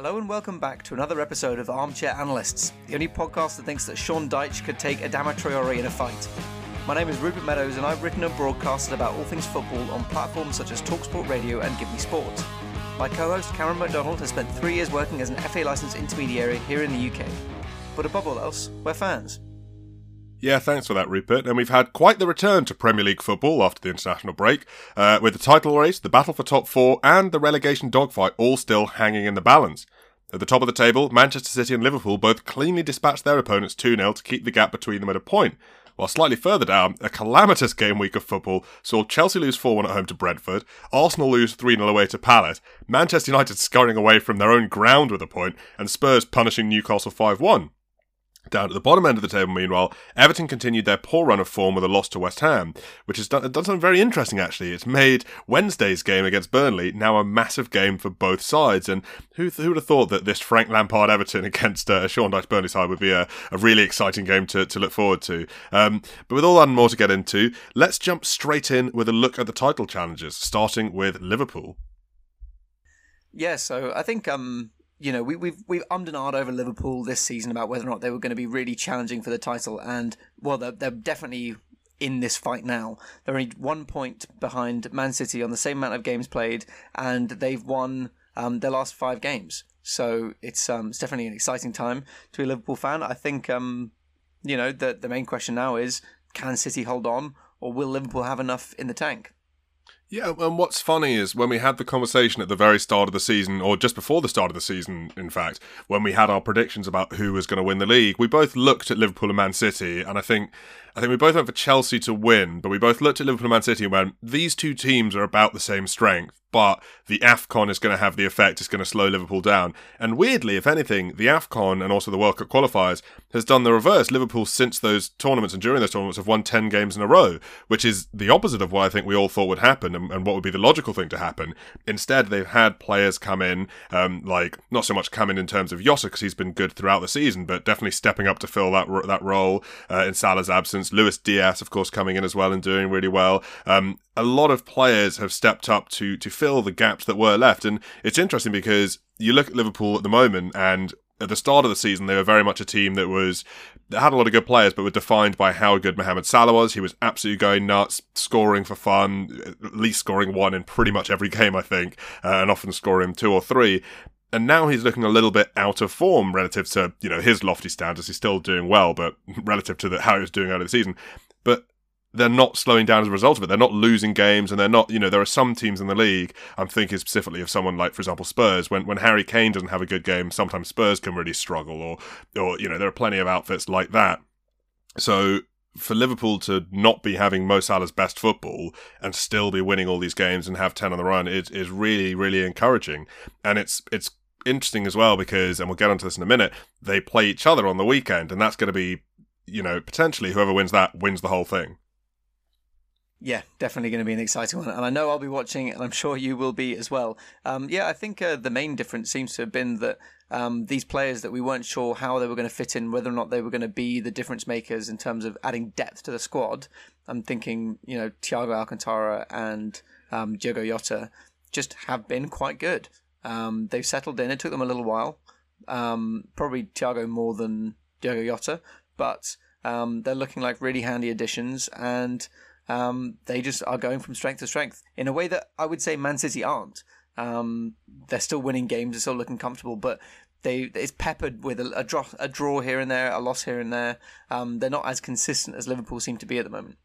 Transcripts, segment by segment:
Hello and welcome back to another episode of Armchair Analysts, the only podcast that thinks that Sean Dyche could take Adama Traore in a fight. My name is Rupert Meadows and I've written and broadcasted about all things football on platforms such as Talksport Radio and Give Me Sport. My co-host Cameron McDonald has spent three years working as an FA licensed intermediary here in the UK. But above all else, we're fans. Yeah, thanks for that, Rupert. And we've had quite the return to Premier League football after the international break, uh, with the title race, the battle for top four, and the relegation dogfight all still hanging in the balance. At the top of the table, Manchester City and Liverpool both cleanly dispatched their opponents 2 0 to keep the gap between them at a point. While slightly further down, a calamitous game week of football saw Chelsea lose 4 1 at home to Brentford, Arsenal lose 3 0 away to Palace, Manchester United scurrying away from their own ground with a point, and Spurs punishing Newcastle 5 1. Down at the bottom end of the table, meanwhile, Everton continued their poor run of form with a loss to West Ham, which has done, done something very interesting, actually. It's made Wednesday's game against Burnley now a massive game for both sides. And who, who would have thought that this Frank Lampard Everton against uh, Sean Dyche Burnley side would be a, a really exciting game to, to look forward to? Um, but with all that and more to get into, let's jump straight in with a look at the title challenges, starting with Liverpool. Yeah, so I think um, you know, we, we've we've ummed and ahed over Liverpool this season about whether or not they were going to be really challenging for the title, and well, they're, they're definitely in this fight now. They're only one point behind Man City on the same amount of games played, and they've won um, their last five games. So it's um, it's definitely an exciting time to be a Liverpool fan. I think um, you know the the main question now is can City hold on, or will Liverpool have enough in the tank? Yeah, and what's funny is when we had the conversation at the very start of the season, or just before the start of the season, in fact, when we had our predictions about who was going to win the league, we both looked at Liverpool and Man City, and I think I think we both went for Chelsea to win, but we both looked at Liverpool and Man City and went, these two teams are about the same strength but the AFCON is going to have the effect, it's going to slow Liverpool down. And weirdly, if anything, the AFCON and also the World Cup qualifiers has done the reverse. Liverpool, since those tournaments and during those tournaments, have won 10 games in a row, which is the opposite of what I think we all thought would happen and, and what would be the logical thing to happen. Instead, they've had players come in, um, like, not so much come in in terms of Jota, because he's been good throughout the season, but definitely stepping up to fill that, that role uh, in Salah's absence. Luis Diaz, of course, coming in as well and doing really well. Um, a lot of players have stepped up to to fill the gaps that were left. And it's interesting because you look at Liverpool at the moment and at the start of the season, they were very much a team that was that had a lot of good players, but were defined by how good Mohamed Salah was. He was absolutely going nuts, scoring for fun, at least scoring one in pretty much every game, I think, uh, and often scoring two or three. And now he's looking a little bit out of form relative to you know his lofty standards. He's still doing well, but relative to the, how he was doing of the season. But they're not slowing down as a result of it. They're not losing games, and they're not. You know, there are some teams in the league. I'm thinking specifically of someone like, for example, Spurs. When when Harry Kane doesn't have a good game, sometimes Spurs can really struggle, or or you know, there are plenty of outfits like that. So for Liverpool to not be having Mo Salah's best football and still be winning all these games and have ten on the run is is really really encouraging, and it's it's interesting as well because, and we'll get onto this in a minute. They play each other on the weekend, and that's going to be, you know, potentially whoever wins that wins the whole thing. Yeah, definitely going to be an exciting one. And I know I'll be watching, and I'm sure you will be as well. Um, yeah, I think uh, the main difference seems to have been that um, these players that we weren't sure how they were going to fit in, whether or not they were going to be the difference makers in terms of adding depth to the squad. I'm thinking, you know, Thiago Alcantara and um, Diogo Jota have been quite good. Um, they've settled in. It took them a little while. Um, probably Thiago more than Diogo Jota, but um, they're looking like really handy additions and um, they just are going from strength to strength in a way that I would say Man City aren't. Um, they're still winning games, they're still looking comfortable, but they it's peppered with a, a, draw, a draw here and there, a loss here and there. Um, they're not as consistent as Liverpool seem to be at the moment.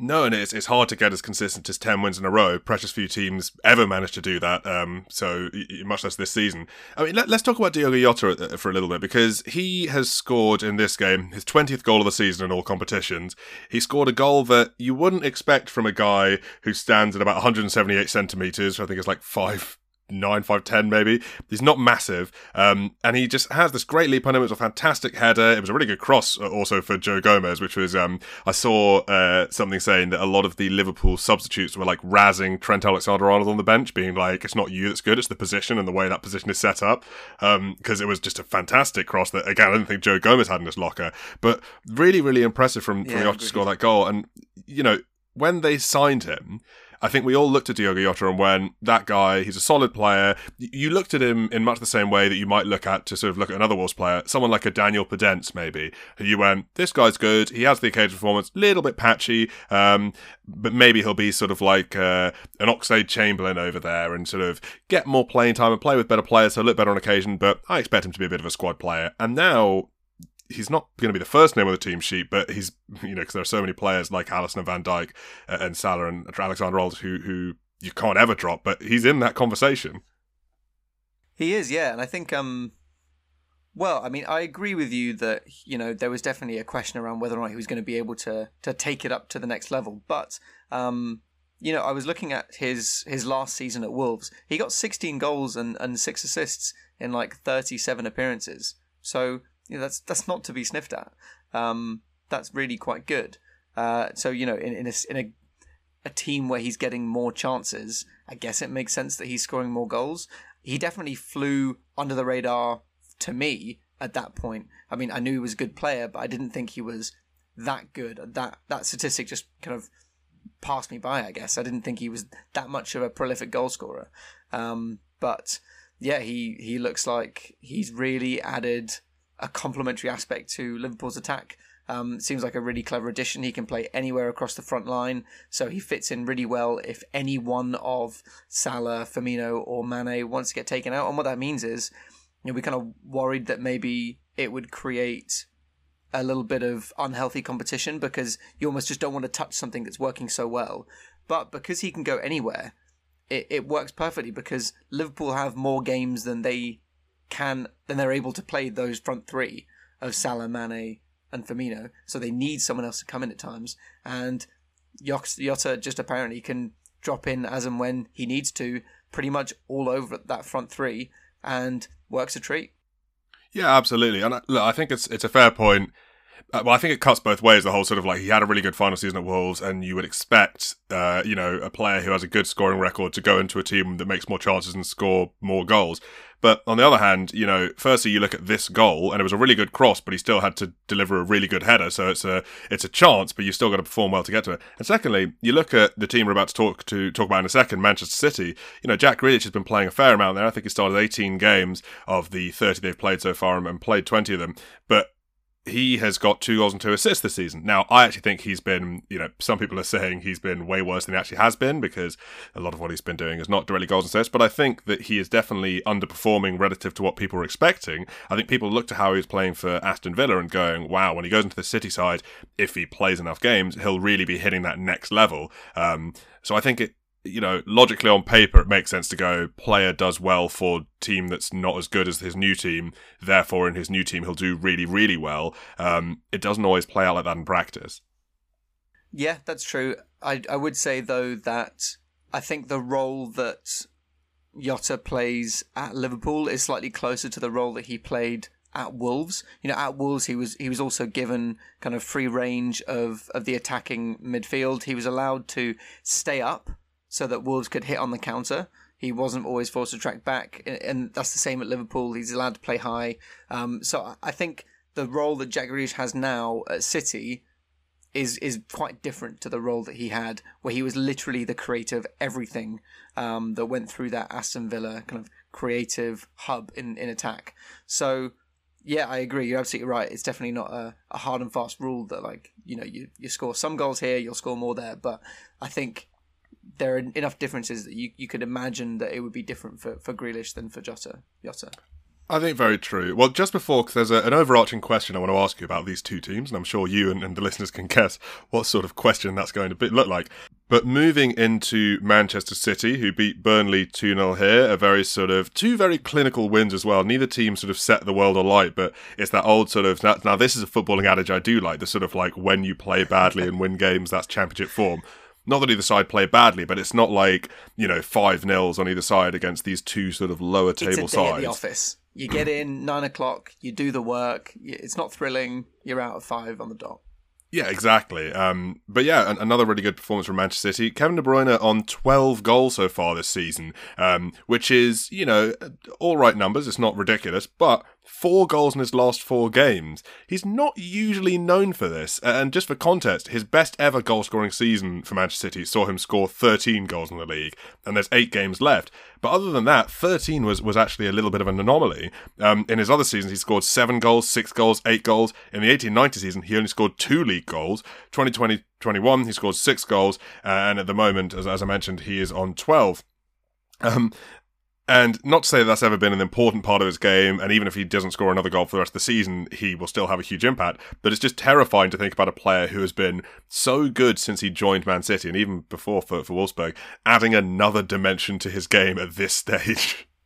No, and it's it's hard to get as consistent as ten wins in a row. Precious few teams ever managed to do that. Um, so much less this season. I mean, let, us talk about Diogo Jota for a little bit because he has scored in this game his twentieth goal of the season in all competitions. He scored a goal that you wouldn't expect from a guy who stands at about 178 centimeters. I think it's like five nine, five, ten, maybe. He's not massive, um, and he just has this great leap on him. It was a fantastic header. It was a really good cross, uh, also for Joe Gomez, which was um, I saw uh, something saying that a lot of the Liverpool substitutes were like razzing Trent Alexander-Arnold on the bench, being like, "It's not you that's good; it's the position and the way that position is set up." Because um, it was just a fantastic cross that again I didn't think Joe Gomez had in his locker, but really, really impressive from from yeah, to score that goal. And you know when they signed him. I think we all looked at Diogo Jota and went, that guy, he's a solid player. You looked at him in much the same way that you might look at to sort of look at another Wolves player, someone like a Daniel Podence, maybe, who you went, this guy's good. He has the occasional performance, little bit patchy, um, but maybe he'll be sort of like uh, an Oxlade Chamberlain over there and sort of get more playing time and play with better players, so look better on occasion. But I expect him to be a bit of a squad player. And now he's not going to be the first name on the team sheet, but he's you know because there are so many players like Alisson and Van Dijk uh, and Salah and Alexander Arnold who who you can't ever drop, but he's in that conversation. He is, yeah, and I think um. Well, I mean, I agree with you that you know there was definitely a question around whether or not he was going to be able to to take it up to the next level. But um, you know, I was looking at his his last season at Wolves. He got 16 goals and, and six assists in like 37 appearances. So you know, that's that's not to be sniffed at. Um, that's really quite good. Uh, so you know, in in a, in a a team where he's getting more chances, I guess it makes sense that he's scoring more goals. He definitely flew under the radar to me at that point. I mean, I knew he was a good player, but I didn't think he was that good. That that statistic just kind of passed me by. I guess I didn't think he was that much of a prolific goal scorer. Um, but yeah, he he looks like he's really added a complementary aspect to Liverpool's attack. Um, seems like a really clever addition. He can play anywhere across the front line, so he fits in really well if any one of Salah, Firmino, or Mane wants to get taken out. And what that means is, you know, we're kind of worried that maybe it would create a little bit of unhealthy competition because you almost just don't want to touch something that's working so well. But because he can go anywhere, it, it works perfectly because Liverpool have more games than they can then they're able to play those front three of Salah, Mane, and Firmino. So they need someone else to come in at times, and Jota just apparently can drop in as and when he needs to, pretty much all over that front three, and works a treat. Yeah, absolutely. And look, I think it's it's a fair point uh, well, I think it cuts both ways. The whole sort of like he had a really good final season at Wolves, and you would expect, uh, you know, a player who has a good scoring record to go into a team that makes more chances and score more goals. But on the other hand, you know, firstly you look at this goal, and it was a really good cross, but he still had to deliver a really good header. So it's a it's a chance, but you still got to perform well to get to it. And secondly, you look at the team we're about to talk to talk about in a second, Manchester City. You know, Jack Grealish has been playing a fair amount there. I think he started 18 games of the 30 they've played so far, and, and played 20 of them. But he has got two goals and two assists this season. Now, I actually think he's been, you know, some people are saying he's been way worse than he actually has been because a lot of what he's been doing is not directly goals and assists, but I think that he is definitely underperforming relative to what people are expecting. I think people look to how he was playing for Aston Villa and going, wow, when he goes into the City side, if he plays enough games, he'll really be hitting that next level. Um, so I think it, you know, logically on paper, it makes sense to go player does well for team that's not as good as his new team. Therefore, in his new team, he'll do really, really well. Um, it doesn't always play out like that in practice. Yeah, that's true. I I would say though that I think the role that Jota plays at Liverpool is slightly closer to the role that he played at Wolves. You know, at Wolves he was he was also given kind of free range of of the attacking midfield. He was allowed to stay up so that Wolves could hit on the counter. He wasn't always forced to track back, and that's the same at Liverpool. He's allowed to play high. Um, so I think the role that Jack Grealish has now at City is is quite different to the role that he had, where he was literally the creator of everything um, that went through that Aston Villa kind of creative hub in, in attack. So yeah, I agree. You're absolutely right. It's definitely not a, a hard and fast rule that like you know you you score some goals here, you'll score more there. But I think there are enough differences that you, you could imagine that it would be different for, for Grealish than for Jota. Jota. I think very true. Well, just before, because there's a, an overarching question I want to ask you about these two teams, and I'm sure you and, and the listeners can guess what sort of question that's going to be, look like. But moving into Manchester City, who beat Burnley 2 0 here, a very sort of two very clinical wins as well. Neither team sort of set the world alight, but it's that old sort of now, now this is a footballing adage I do like the sort of like when you play badly and win games, that's championship form not that either side play badly, but it's not like you know five nils on either side against these two sort of lower table it's day sides. The office, you get in nine o'clock, you do the work. It's not thrilling. You're out of five on the dot. Yeah, exactly. Um, but yeah, another really good performance from Manchester City. Kevin De Bruyne on 12 goals so far this season, um, which is, you know, all right numbers. It's not ridiculous, but four goals in his last four games. He's not usually known for this. And just for context, his best ever goal scoring season for Manchester City saw him score 13 goals in the league, and there's eight games left. But other than that, 13 was, was actually a little bit of an anomaly. Um, in his other seasons, he scored seven goals, six goals, eight goals. In the 1890 season, he only scored two league goals. 2020 21, he scored six goals, uh, and at the moment, as, as I mentioned, he is on 12. Um, and not to say that that's ever been an important part of his game, and even if he doesn't score another goal for the rest of the season, he will still have a huge impact. But it's just terrifying to think about a player who has been so good since he joined Man City, and even before for, for Wolfsburg, adding another dimension to his game at this stage.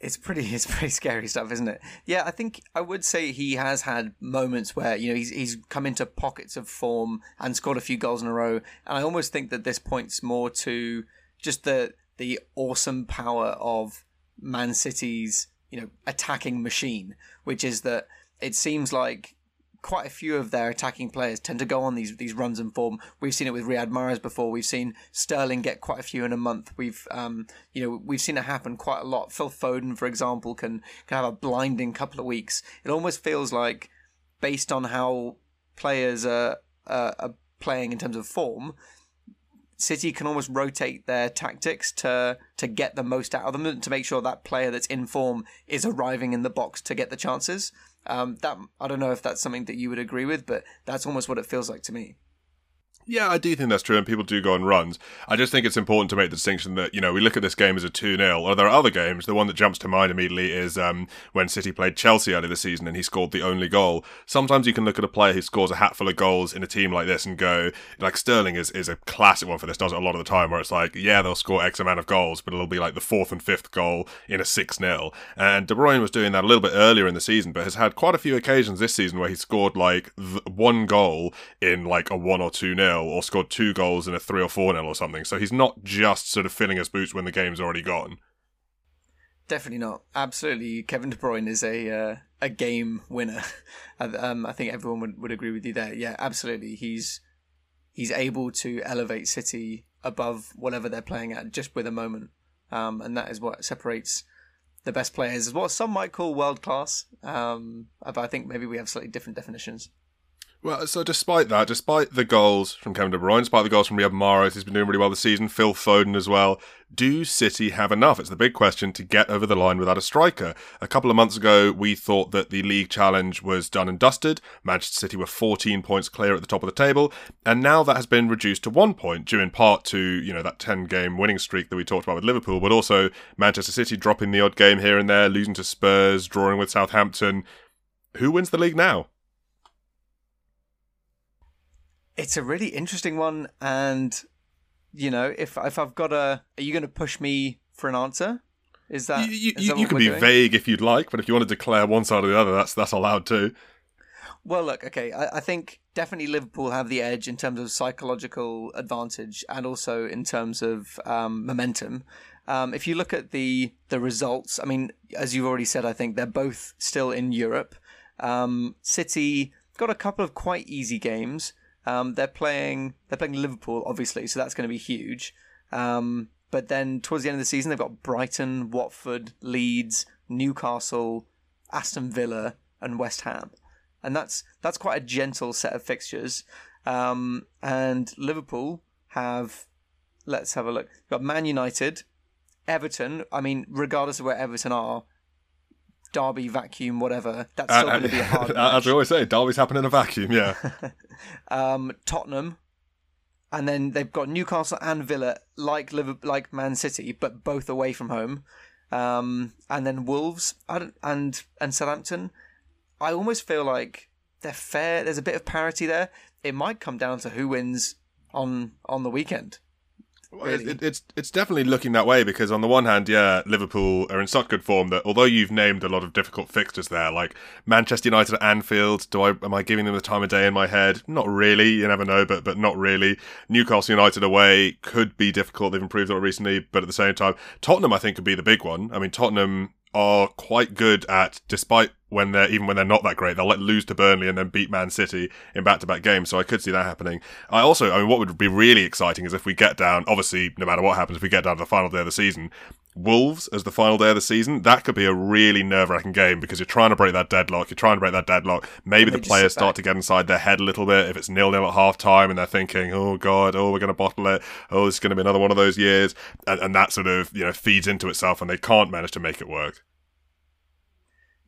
It's pretty, it's pretty scary stuff, isn't it? Yeah, I think I would say he has had moments where you know he's he's come into pockets of form and scored a few goals in a row, and I almost think that this points more to just the the awesome power of Man City's you know attacking machine, which is that it seems like quite a few of their attacking players tend to go on these these runs and form. We've seen it with Riyad Mahrez before. We've seen Sterling get quite a few in a month. We've um, you know we've seen it happen quite a lot. Phil Foden, for example, can can have a blinding couple of weeks. It almost feels like based on how players are, uh, are playing in terms of form, City can almost rotate their tactics to to get the most out of them to make sure that player that's in form is arriving in the box to get the chances. Um, that I don't know if that's something that you would agree with, but that's almost what it feels like to me. Yeah, I do think that's true, and people do go on runs. I just think it's important to make the distinction that, you know, we look at this game as a 2 0, or there are other games. The one that jumps to mind immediately is um, when City played Chelsea earlier this season and he scored the only goal. Sometimes you can look at a player who scores a hatful of goals in a team like this and go, like Sterling is, is a classic one for this, does it a lot of the time, where it's like, yeah, they'll score X amount of goals, but it'll be like the fourth and fifth goal in a 6 0. And De Bruyne was doing that a little bit earlier in the season, but has had quite a few occasions this season where he scored like one goal in like a 1 or 2 0, or scored two goals in a three or four nil or something. So he's not just sort of filling his boots when the game's already gone. Definitely not. Absolutely, Kevin De Bruyne is a uh, a game winner. um, I think everyone would, would agree with you there. Yeah, absolutely. He's he's able to elevate City above whatever they're playing at just with a moment, um, and that is what separates the best players. Is what some might call world class. Um, but I think maybe we have slightly different definitions. Well, so despite that, despite the goals from Kevin De Bruyne, despite the goals from Riyad Mahrez, he's been doing really well this season. Phil Foden as well. Do City have enough? It's the big question to get over the line without a striker. A couple of months ago, we thought that the league challenge was done and dusted. Manchester City were 14 points clear at the top of the table, and now that has been reduced to one point, due in part to you know that 10-game winning streak that we talked about with Liverpool, but also Manchester City dropping the odd game here and there, losing to Spurs, drawing with Southampton. Who wins the league now? It's a really interesting one, and you know, if if I've got a, are you going to push me for an answer? Is that you? is that you can be doing? vague if you'd like, but if you want to declare one side or the other, that's that's allowed too. Well, look, okay, I, I think definitely Liverpool have the edge in terms of psychological advantage and also in terms of um, momentum. Um, if you look at the the results, I mean, as you've already said, I think they're both still in Europe. Um, City got a couple of quite easy games. Um, they're playing they're playing Liverpool, obviously, so that's going to be huge. Um, but then towards the end of the season, they've got Brighton, Watford, Leeds, Newcastle, Aston Villa, and West Ham, and that's that's quite a gentle set of fixtures. Um, and Liverpool have, let's have a look. We've got Man United, Everton. I mean, regardless of where Everton are, Derby, vacuum, whatever. That's still Uh, going to be a hard As we always say, derbies happen in a vacuum. Yeah, um, Tottenham, and then they've got Newcastle and Villa, like Liverpool, like Man City, but both away from home. Um, and then Wolves and and Southampton. I almost feel like they're fair. There's a bit of parity there. It might come down to who wins on on the weekend. Well, Really? it, it, it's it's definitely looking that way because on the one hand, yeah, Liverpool are in such good form that although you've named a lot of difficult fixtures there, like Manchester United at Anfield, do I am I giving them the time of day in my head? Not really. You never know, but but not really. Newcastle United away could be difficult. They've improved a lot recently, but at the same time, Tottenham I think could be the big one. I mean, Tottenham are quite good at despite when they're even when they're not that great they'll let lose to Burnley and then beat Man City in back-to-back games so I could see that happening I also I mean what would be really exciting is if we get down obviously no matter what happens if we get down to the final day of the season Wolves as the final day of the season, that could be a really nerve wracking game because you're trying to break that deadlock. You're trying to break that deadlock. Maybe the players start to get inside their head a little bit if it's nil nil at half time and they're thinking, oh God, oh, we're going to bottle it. Oh, this is going to be another one of those years. And, and that sort of, you know, feeds into itself and they can't manage to make it work.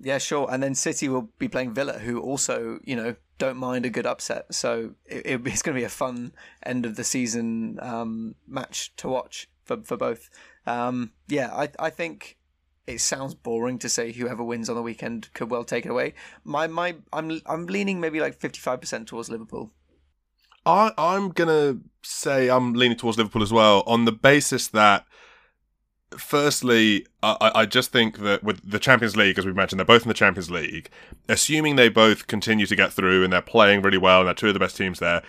Yeah, sure. And then City will be playing Villa, who also, you know, don't mind a good upset. So it, it's going to be a fun end of the season um, match to watch for for both. Um, yeah, I I think it sounds boring to say whoever wins on the weekend could well take it away. My my I'm I'm leaning maybe like fifty five percent towards Liverpool. I I'm gonna say I'm leaning towards Liverpool as well on the basis that firstly, I, I just think that with the Champions League, as we mentioned, they're both in the Champions League. Assuming they both continue to get through and they're playing really well and they're two of the best teams there,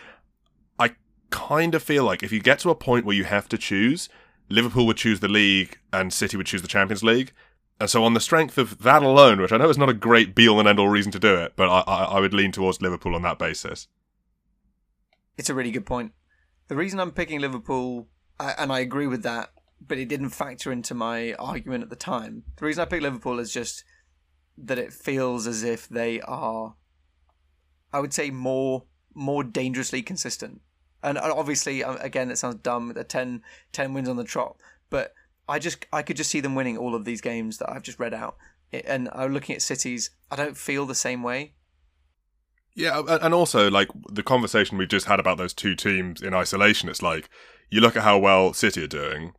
I kind of feel like if you get to a point where you have to choose, Liverpool would choose the league and City would choose the Champions League. And so, on the strength of that alone, which I know is not a great be all and end all reason to do it, but I, I, I would lean towards Liverpool on that basis. It's a really good point. The reason I'm picking Liverpool, and I agree with that, but it didn't factor into my argument at the time. The reason I picked Liverpool is just that it feels as if they are, I would say, more more dangerously consistent. And obviously, uh, again, it sounds dumb. The 10, 10 wins on the trot, but I just I could just see them winning all of these games that I've just read out. And I'm looking at cities. I don't feel the same way. Yeah, and also like the conversation we just had about those two teams in isolation. It's like you look at how well City are doing,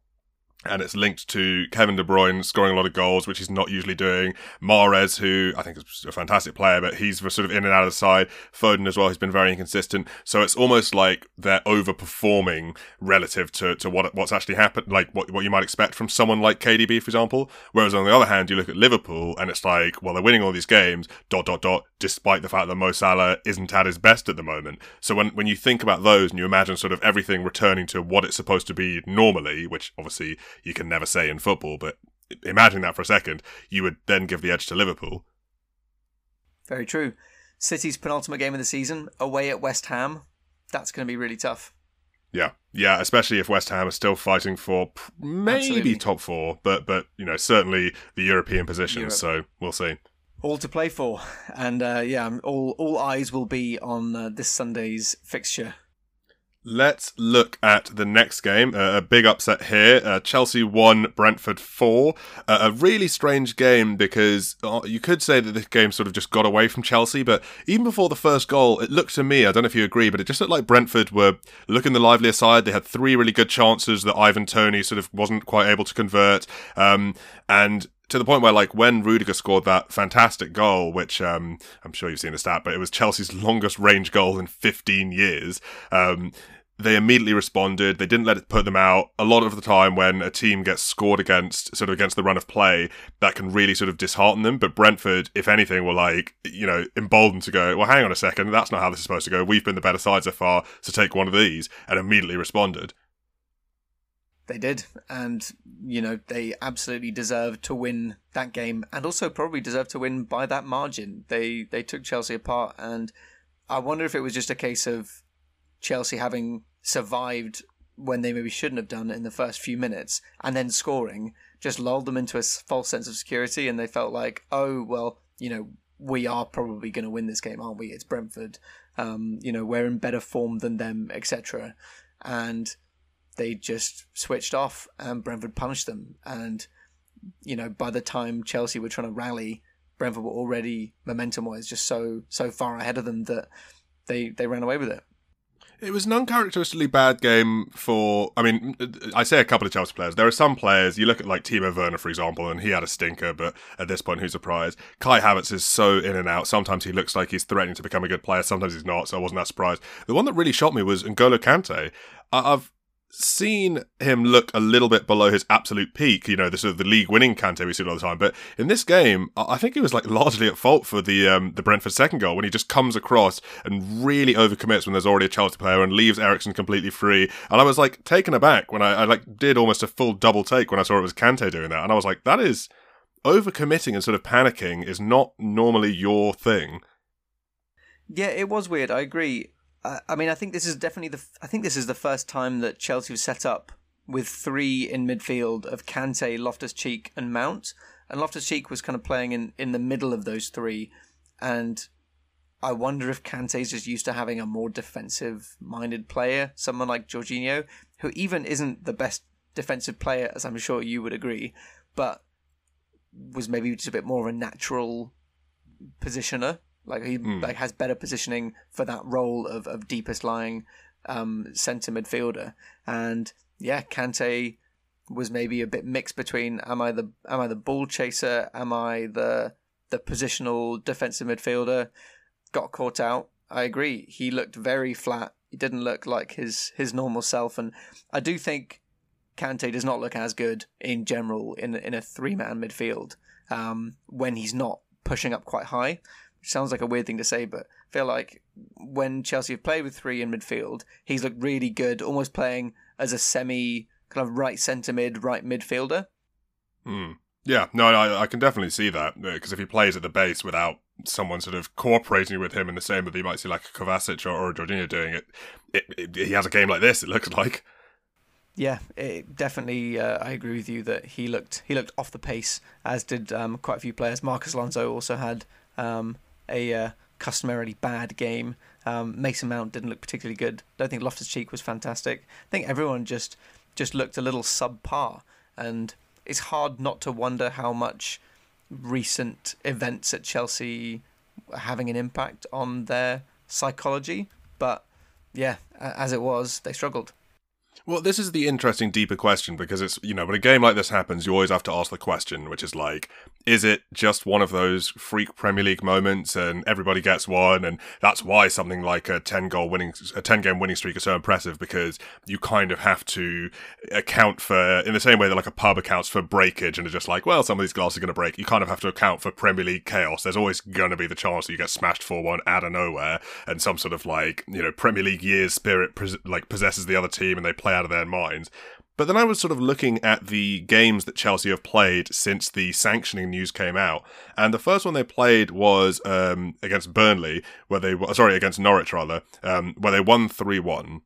and it's linked to Kevin De Bruyne scoring a lot of goals, which he's not usually doing. Mahrez, who I think is a fantastic player, but he's sort of in and out of the side. Foden as well, he's been very inconsistent. So it's almost like they're overperforming relative to, to what what's actually happened, like what what you might expect from someone like KDB, for example. Whereas on the other hand, you look at Liverpool, and it's like, well, they're winning all these games, dot dot dot, despite the fact that Mo Salah isn't at his best at the moment. So when when you think about those and you imagine sort of everything returning to what it's supposed to be normally, which obviously you can never say in football, but imagine that for a second, you would then give the edge to Liverpool. Very true. City's penultimate game of the season, away at West Ham. That's going to be really tough. Yeah, yeah, especially if West Ham are still fighting for maybe Absolutely. top four, but but you know certainly the European positions. Europe. So we'll see. All to play for, and uh, yeah, all all eyes will be on uh, this Sunday's fixture Let's look at the next game. Uh, a big upset here. Uh, Chelsea won, Brentford 4. Uh, a really strange game because uh, you could say that this game sort of just got away from Chelsea, but even before the first goal, it looked to me, I don't know if you agree, but it just looked like Brentford were looking the livelier side. They had three really good chances that Ivan Toney sort of wasn't quite able to convert. Um, and to the point where, like, when Rudiger scored that fantastic goal, which um, I'm sure you've seen the stat, but it was Chelsea's longest range goal in 15 years. Um, they immediately responded. They didn't let it put them out. A lot of the time, when a team gets scored against, sort of against the run of play, that can really sort of dishearten them. But Brentford, if anything, were like, you know, emboldened to go, well, hang on a second, that's not how this is supposed to go. We've been the better side so far, so take one of these, and immediately responded. They did, and you know they absolutely deserved to win that game, and also probably deserved to win by that margin. They they took Chelsea apart, and I wonder if it was just a case of Chelsea having survived when they maybe shouldn't have done in the first few minutes, and then scoring just lulled them into a false sense of security, and they felt like, oh well, you know, we are probably going to win this game, aren't we? It's Brentford. Um, you know, we're in better form than them, etc. And they just switched off and Brentford punished them. And, you know, by the time Chelsea were trying to rally, Brentford were already momentum wise just so so far ahead of them that they, they ran away with it. It was an uncharacteristically bad game for. I mean, I say a couple of Chelsea players. There are some players. You look at like Timo Werner, for example, and he had a stinker. But at this point, who's surprised? Kai Havertz is so in and out. Sometimes he looks like he's threatening to become a good player. Sometimes he's not. So I wasn't that surprised. The one that really shocked me was N'Golo Kante. I've seen him look a little bit below his absolute peak, you know, the sort of the league winning Kante we see all the time. But in this game, I think he was like largely at fault for the um, the Brentford second goal when he just comes across and really overcommits when there's already a Chelsea player and leaves Eriksen completely free. And I was like taken aback when I, I like did almost a full double take when I saw it was Kante doing that. And I was like, that is overcommitting and sort of panicking is not normally your thing. Yeah, it was weird. I agree. I mean, I think this is definitely the. I think this is the first time that Chelsea was set up with three in midfield of Kante, Loftus Cheek, and Mount. And Loftus Cheek was kind of playing in, in the middle of those three. And I wonder if Kante's just used to having a more defensive minded player, someone like Jorginho, who even isn't the best defensive player, as I'm sure you would agree, but was maybe just a bit more of a natural positioner. Like he mm. like has better positioning for that role of, of deepest lying um, centre midfielder. And yeah, Kante was maybe a bit mixed between am I the am I the ball chaser? Am I the the positional defensive midfielder? Got caught out. I agree. He looked very flat. He didn't look like his his normal self, and I do think Kante does not look as good in general in in a three man midfield um, when he's not pushing up quite high. Sounds like a weird thing to say, but I feel like when Chelsea have played with three in midfield, he's looked really good, almost playing as a semi kind of right centre mid, right midfielder. Hmm. Yeah, no, I, I, can definitely see that because if he plays at the base without someone sort of cooperating with him in the same way that you might see like a Kovacic or, or a Jorginho doing it, it, it, he has a game like this. It looks like. Yeah, it definitely. Uh, I agree with you that he looked he looked off the pace, as did um, quite a few players. Marcos Alonso also had um, a uh, customarily bad game. Um, Mason Mount didn't look particularly good. Don't think Loftus Cheek was fantastic. I think everyone just just looked a little subpar, and it's hard not to wonder how much recent events at Chelsea are having an impact on their psychology. But yeah, as it was, they struggled. Well, this is the interesting, deeper question because it's, you know, when a game like this happens, you always have to ask the question, which is like, is it just one of those freak Premier League moments and everybody gets one? And that's why something like a 10 goal winning, a 10 game winning streak is so impressive because you kind of have to account for, in the same way that like a pub accounts for breakage and it's just like, well, some of these glasses are going to break. You kind of have to account for Premier League chaos. There's always going to be the chance that you get smashed 4 1 out of nowhere and some sort of like, you know, Premier League years spirit like possesses the other team and they play out of their minds. But then I was sort of looking at the games that Chelsea have played since the sanctioning news came out, and the first one they played was um, against Burnley, where they sorry against Norwich rather, um, where they won three one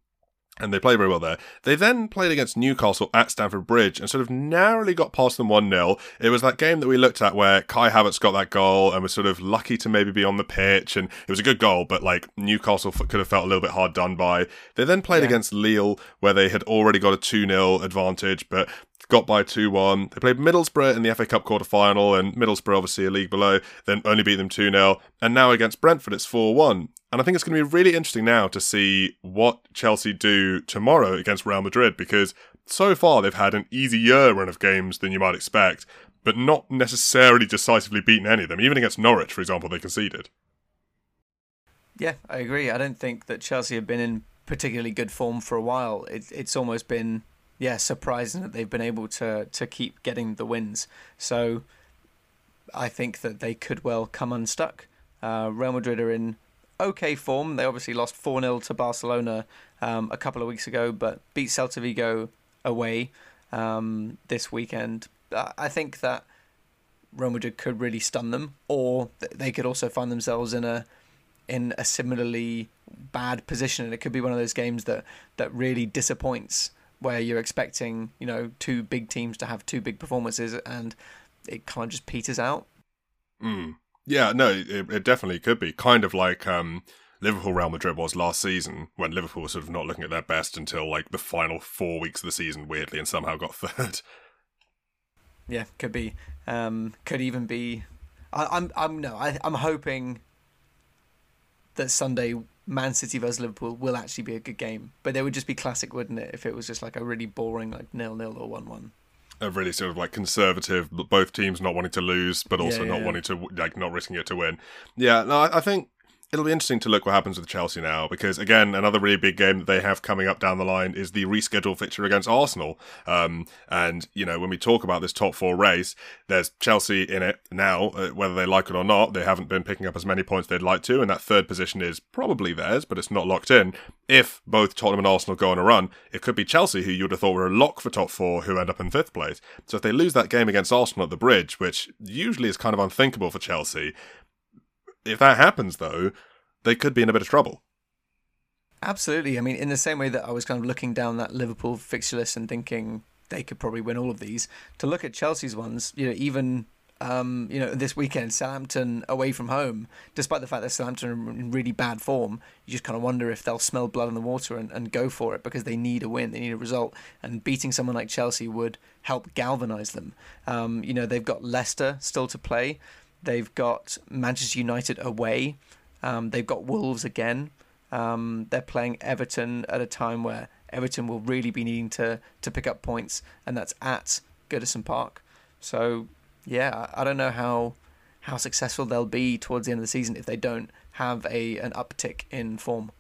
and they played very well there. They then played against Newcastle at Stamford Bridge and sort of narrowly got past them 1 0. It was that game that we looked at where Kai Havertz got that goal and was sort of lucky to maybe be on the pitch. And it was a good goal, but like Newcastle could have felt a little bit hard done by. They then played yeah. against Lille where they had already got a 2 0 advantage, but got by 2 1. They played Middlesbrough in the FA Cup quarter final, and Middlesbrough, obviously a league below, then only beat them 2 0. And now against Brentford, it's 4 1. And I think it's going to be really interesting now to see what Chelsea do tomorrow against Real Madrid because so far they've had an easier run of games than you might expect, but not necessarily decisively beaten any of them. Even against Norwich, for example, they conceded. Yeah, I agree. I don't think that Chelsea have been in particularly good form for a while. It, it's almost been yeah surprising that they've been able to to keep getting the wins. So I think that they could well come unstuck. Uh, Real Madrid are in okay form. They obviously lost 4 0 to Barcelona um, a couple of weeks ago, but beat Celta Vigo away um, this weekend. I think that Real Madrid could really stun them, or they could also find themselves in a in a similarly bad position, and it could be one of those games that that really disappoints, where you're expecting you know two big teams to have two big performances, and it kind of just peters out. Mm. Yeah, no, it, it definitely could be kind of like um, Liverpool Real Madrid was last season when Liverpool was sort of not looking at their best until like the final four weeks of the season, weirdly, and somehow got third. Yeah, could be. Um, could even be. I, I'm. I'm no. I, I'm hoping that Sunday Man City versus Liverpool will actually be a good game, but it would just be classic, wouldn't it? If it was just like a really boring like nil nil or one one a really sort of like conservative, both teams not wanting to lose, but also yeah, yeah, not wanting to like not risking it to win. Yeah, no, I, I think it'll be interesting to look what happens with Chelsea now because again, another really big game that they have coming up down the line is the rescheduled fixture against Arsenal. Um, and you know, when we talk about this top four race, there's Chelsea in it now. Uh, whether they like it or not, they haven't been picking up as many points they'd like to, and that third position is probably theirs, but it's not locked in. If both Tottenham and Arsenal go on a run, it could be Chelsea, who you would have thought were a lock for top four, who end up in fifth place. So if they lose that game against Arsenal at the Bridge, which usually is kind of unthinkable for Chelsea, if that happens, though, they could be in a bit of trouble. Absolutely. I mean, in the same way that I was kind of looking down that Liverpool fixture list and thinking they could probably win all of these, to look at Chelsea's ones, you know, even um, you know, this weekend, Southampton away from home, despite the fact that Southampton are in really bad form, you just kind of wonder if they'll smell blood in the water and, and go for it because they need a win, they need a result. And beating someone like Chelsea would help galvanise them. Um, you know, they've got Leicester still to play, they've got Manchester United away, um, they've got Wolves again. Um, they're playing Everton at a time where Everton will really be needing to, to pick up points, and that's at Goodison Park. So yeah, I don't know how how successful they'll be towards the end of the season if they don't have a an uptick in form.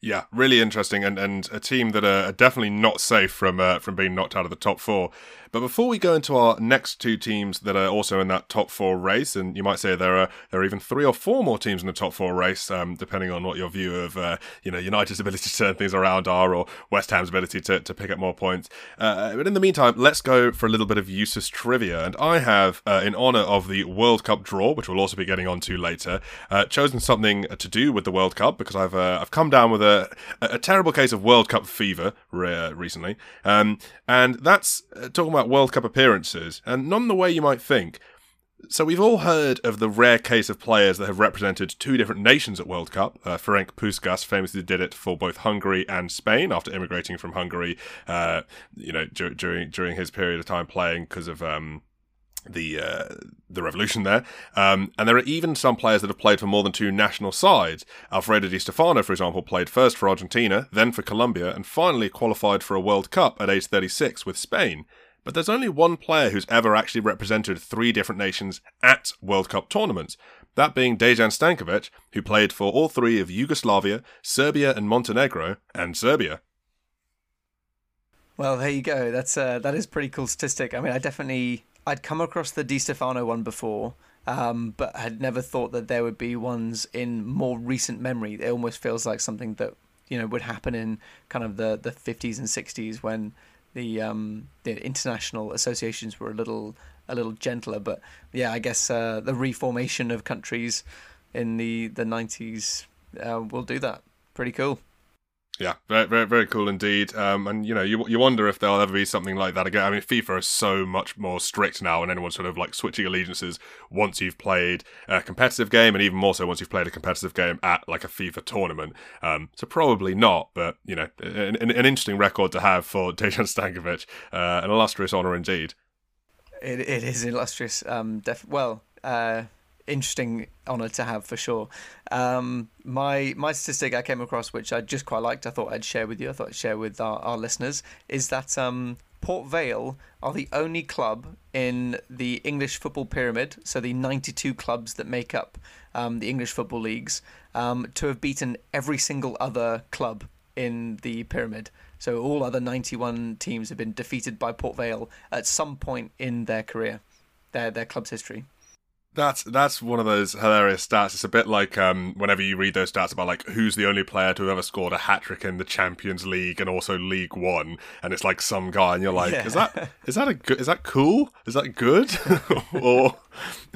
Yeah, really interesting, and, and a team that are definitely not safe from uh, from being knocked out of the top four. But before we go into our next two teams that are also in that top four race, and you might say there are there are even three or four more teams in the top four race, um, depending on what your view of uh, you know United's ability to turn things around are, or West Ham's ability to, to pick up more points. Uh, but in the meantime, let's go for a little bit of useless trivia, and I have, uh, in honour of the World Cup draw, which we'll also be getting onto later, uh, chosen something to do with the World Cup because I've uh, I've come down with a a terrible case of World Cup fever re- recently, um, and that's talking about about World Cup appearances, and none the way you might think. So we've all heard of the rare case of players that have represented two different nations at World Cup. Uh, Ferenc Puskas famously did it for both Hungary and Spain after immigrating from Hungary. Uh, you know, dur- during during his period of time playing because of um, the uh, the revolution there. Um, and there are even some players that have played for more than two national sides. Alfredo Di Stefano, for example, played first for Argentina, then for Colombia, and finally qualified for a World Cup at age 36 with Spain. But there's only one player who's ever actually represented three different nations at World Cup tournaments. That being Dejan Stankovic, who played for all three of Yugoslavia, Serbia, and Montenegro, and Serbia. Well, there you go. That's uh, that is pretty cool statistic. I mean, I definitely I'd come across the Di Stefano one before, um, but had never thought that there would be ones in more recent memory. It almost feels like something that you know would happen in kind of the the 50s and 60s when the um, the international associations were a little a little gentler. But yeah, I guess uh, the reformation of countries in the the nineties uh, will do that. Pretty cool. Yeah, very, very, very cool indeed. Um, and you know, you you wonder if there'll ever be something like that again. I mean, FIFA is so much more strict now, and anyone's sort of like switching allegiances once you've played a competitive game, and even more so once you've played a competitive game at like a FIFA tournament. Um, so probably not, but you know, an, an interesting record to have for Dejan Stankovic, uh, an illustrious honour indeed. It it is illustrious. Um, def- well, uh, interesting honor to have for sure. Um, my my statistic I came across, which I just quite liked, I thought I'd share with you. I thought I'd share with our, our listeners, is that um, Port Vale are the only club in the English football pyramid, so the 92 clubs that make up um, the English football leagues, um, to have beaten every single other club in the pyramid. So all other 91 teams have been defeated by Port Vale at some point in their career, their their club's history. That's that's one of those hilarious stats. It's a bit like um, whenever you read those stats about like who's the only player to have ever scored a hat trick in the Champions League and also League One, and it's like some guy, and you're like, yeah. is that is that a good? Is that cool? Is that good? or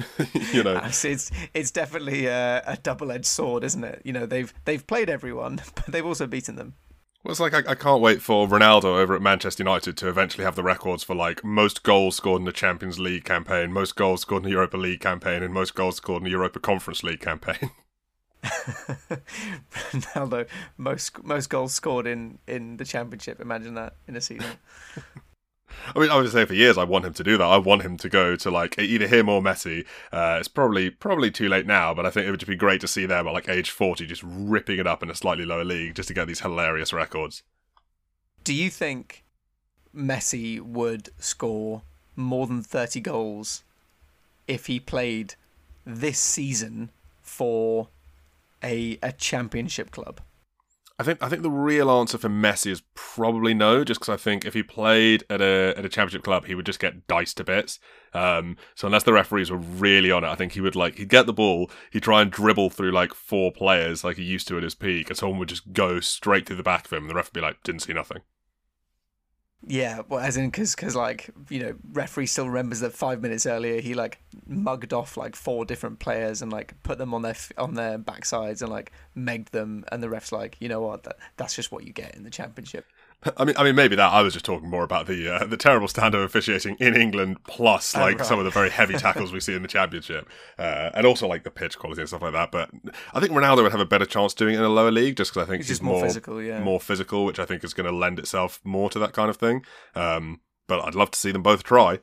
you know, it's it's definitely a, a double edged sword, isn't it? You know, they've they've played everyone, but they've also beaten them. Well, it's like I, I, can't wait for Ronaldo over at Manchester United to eventually have the records for like most goals scored in the Champions League campaign, most goals scored in the Europa League campaign, and most goals scored in the Europa Conference League campaign. Ronaldo, most most goals scored in in the Championship. Imagine that in a season. I mean, I was saying for years I want him to do that. I want him to go to like either him or Messi. Uh, it's probably probably too late now, but I think it would just be great to see them at like age forty, just ripping it up in a slightly lower league, just to get these hilarious records. Do you think Messi would score more than thirty goals if he played this season for a a championship club? I think I think the real answer for Messi is probably no, just because I think if he played at a at a championship club, he would just get diced to bits. Um, so unless the referees were really on it, I think he would like he'd get the ball, he'd try and dribble through like four players like he used to at his peak, and someone would just go straight through the back of him, and the ref would be like, "Didn't see nothing." Yeah, well, as in because because like you know, referee still remembers that five minutes earlier he like mugged off like four different players and like put them on their on their backsides and like megged them, and the ref's like, you know what, that that's just what you get in the championship. I mean, I mean, maybe that. I was just talking more about the uh, the terrible standard of officiating in England, plus oh, like oh, right. some of the very heavy tackles we see in the Championship, uh, and also like the pitch quality and stuff like that. But I think Ronaldo would have a better chance doing it in a lower league, just because I think he's, he's more, more, physical, yeah, more physical, which I think is going to lend itself more to that kind of thing. Um, but I'd love to see them both try.